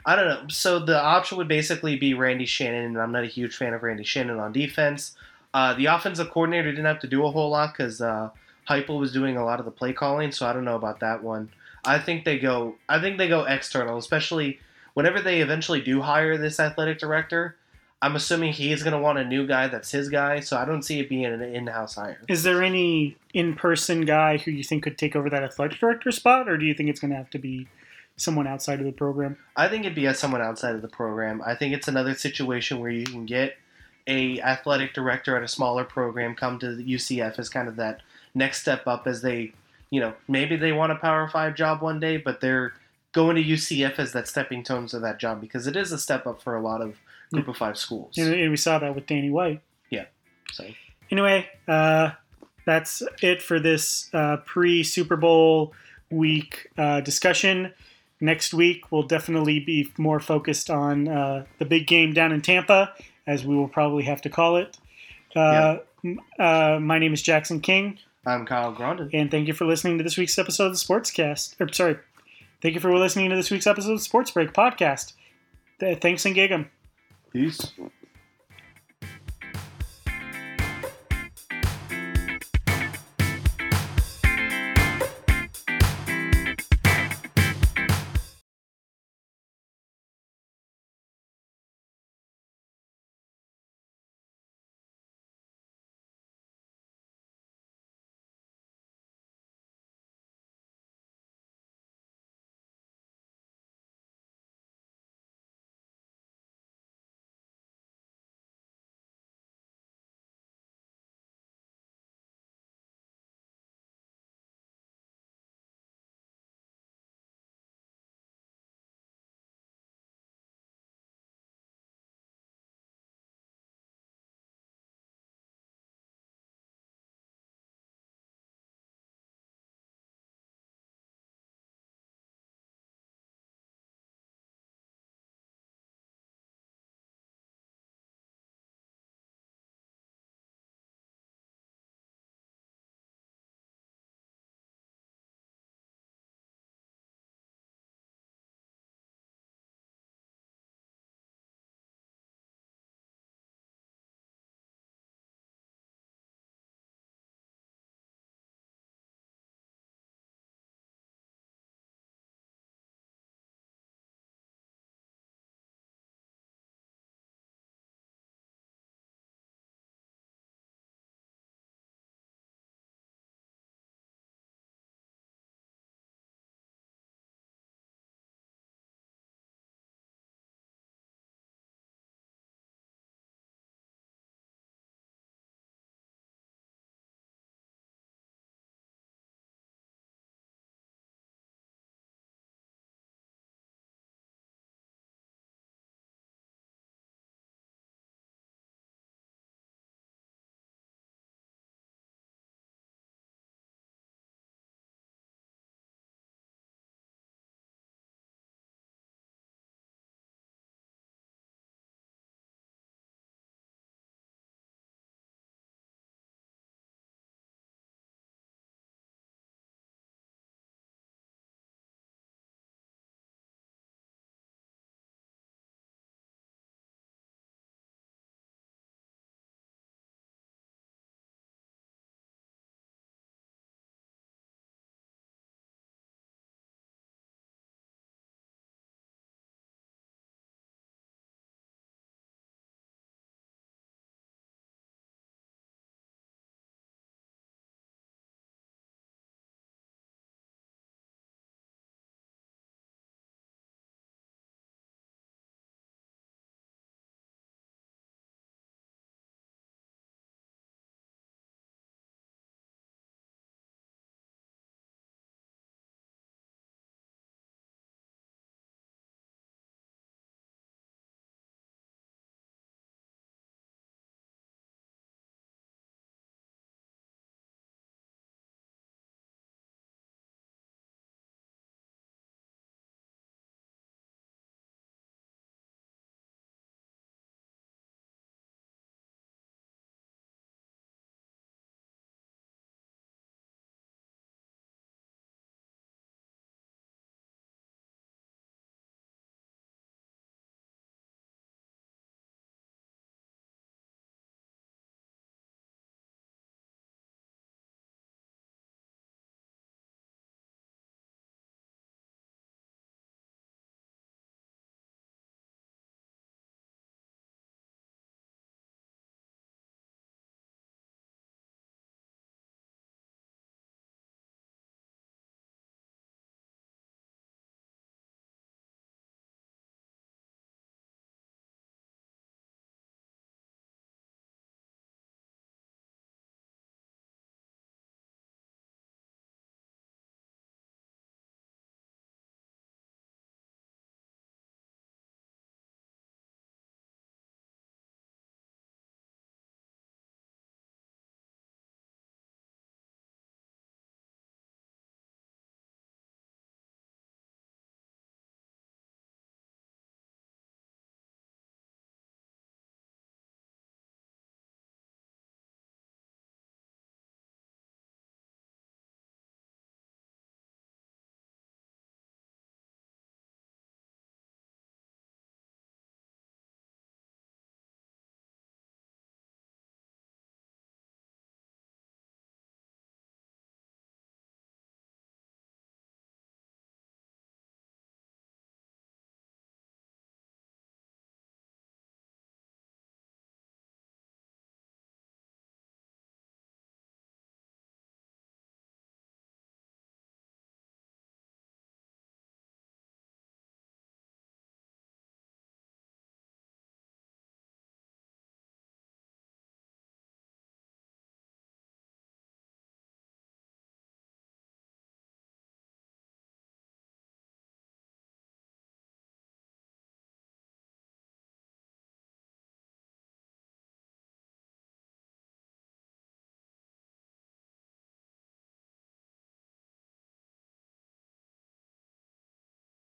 I don't know. So the option would basically be Randy Shannon, and I'm not a huge fan of Randy Shannon on defense. Uh, the offensive coordinator didn't have to do a whole lot because uh, Heupel was doing a lot of the play calling, so I don't know about that one. I think they go. I think they go external, especially whenever they eventually do hire this athletic director. I'm assuming he's going to want a new guy that's his guy, so I don't see it being an in-house hire. Is there any in-person guy who you think could take over that athletic director spot, or do you think it's going to have to be someone outside of the program? I think it'd be as someone outside of the program. I think it's another situation where you can get a athletic director at a smaller program come to the UCF as kind of that next step up as they, you know, maybe they want a Power Five job one day, but they're going to UCF as that stepping stone to that job because it is a step up for a lot of Group of Five schools. And we saw that with Danny White. Yeah. So Anyway, uh, that's it for this uh, pre Super Bowl week uh, discussion. Next week, we'll definitely be more focused on uh, the big game down in Tampa, as we will probably have to call it. Uh, m- uh, my name is Jackson King, I'm Kyle Grondin. and thank you for listening to this week's episode of the Sportscast. Or, sorry, thank you for listening to this week's episode of the Sports Break podcast. Th- Thanks and gig 'em. Isso.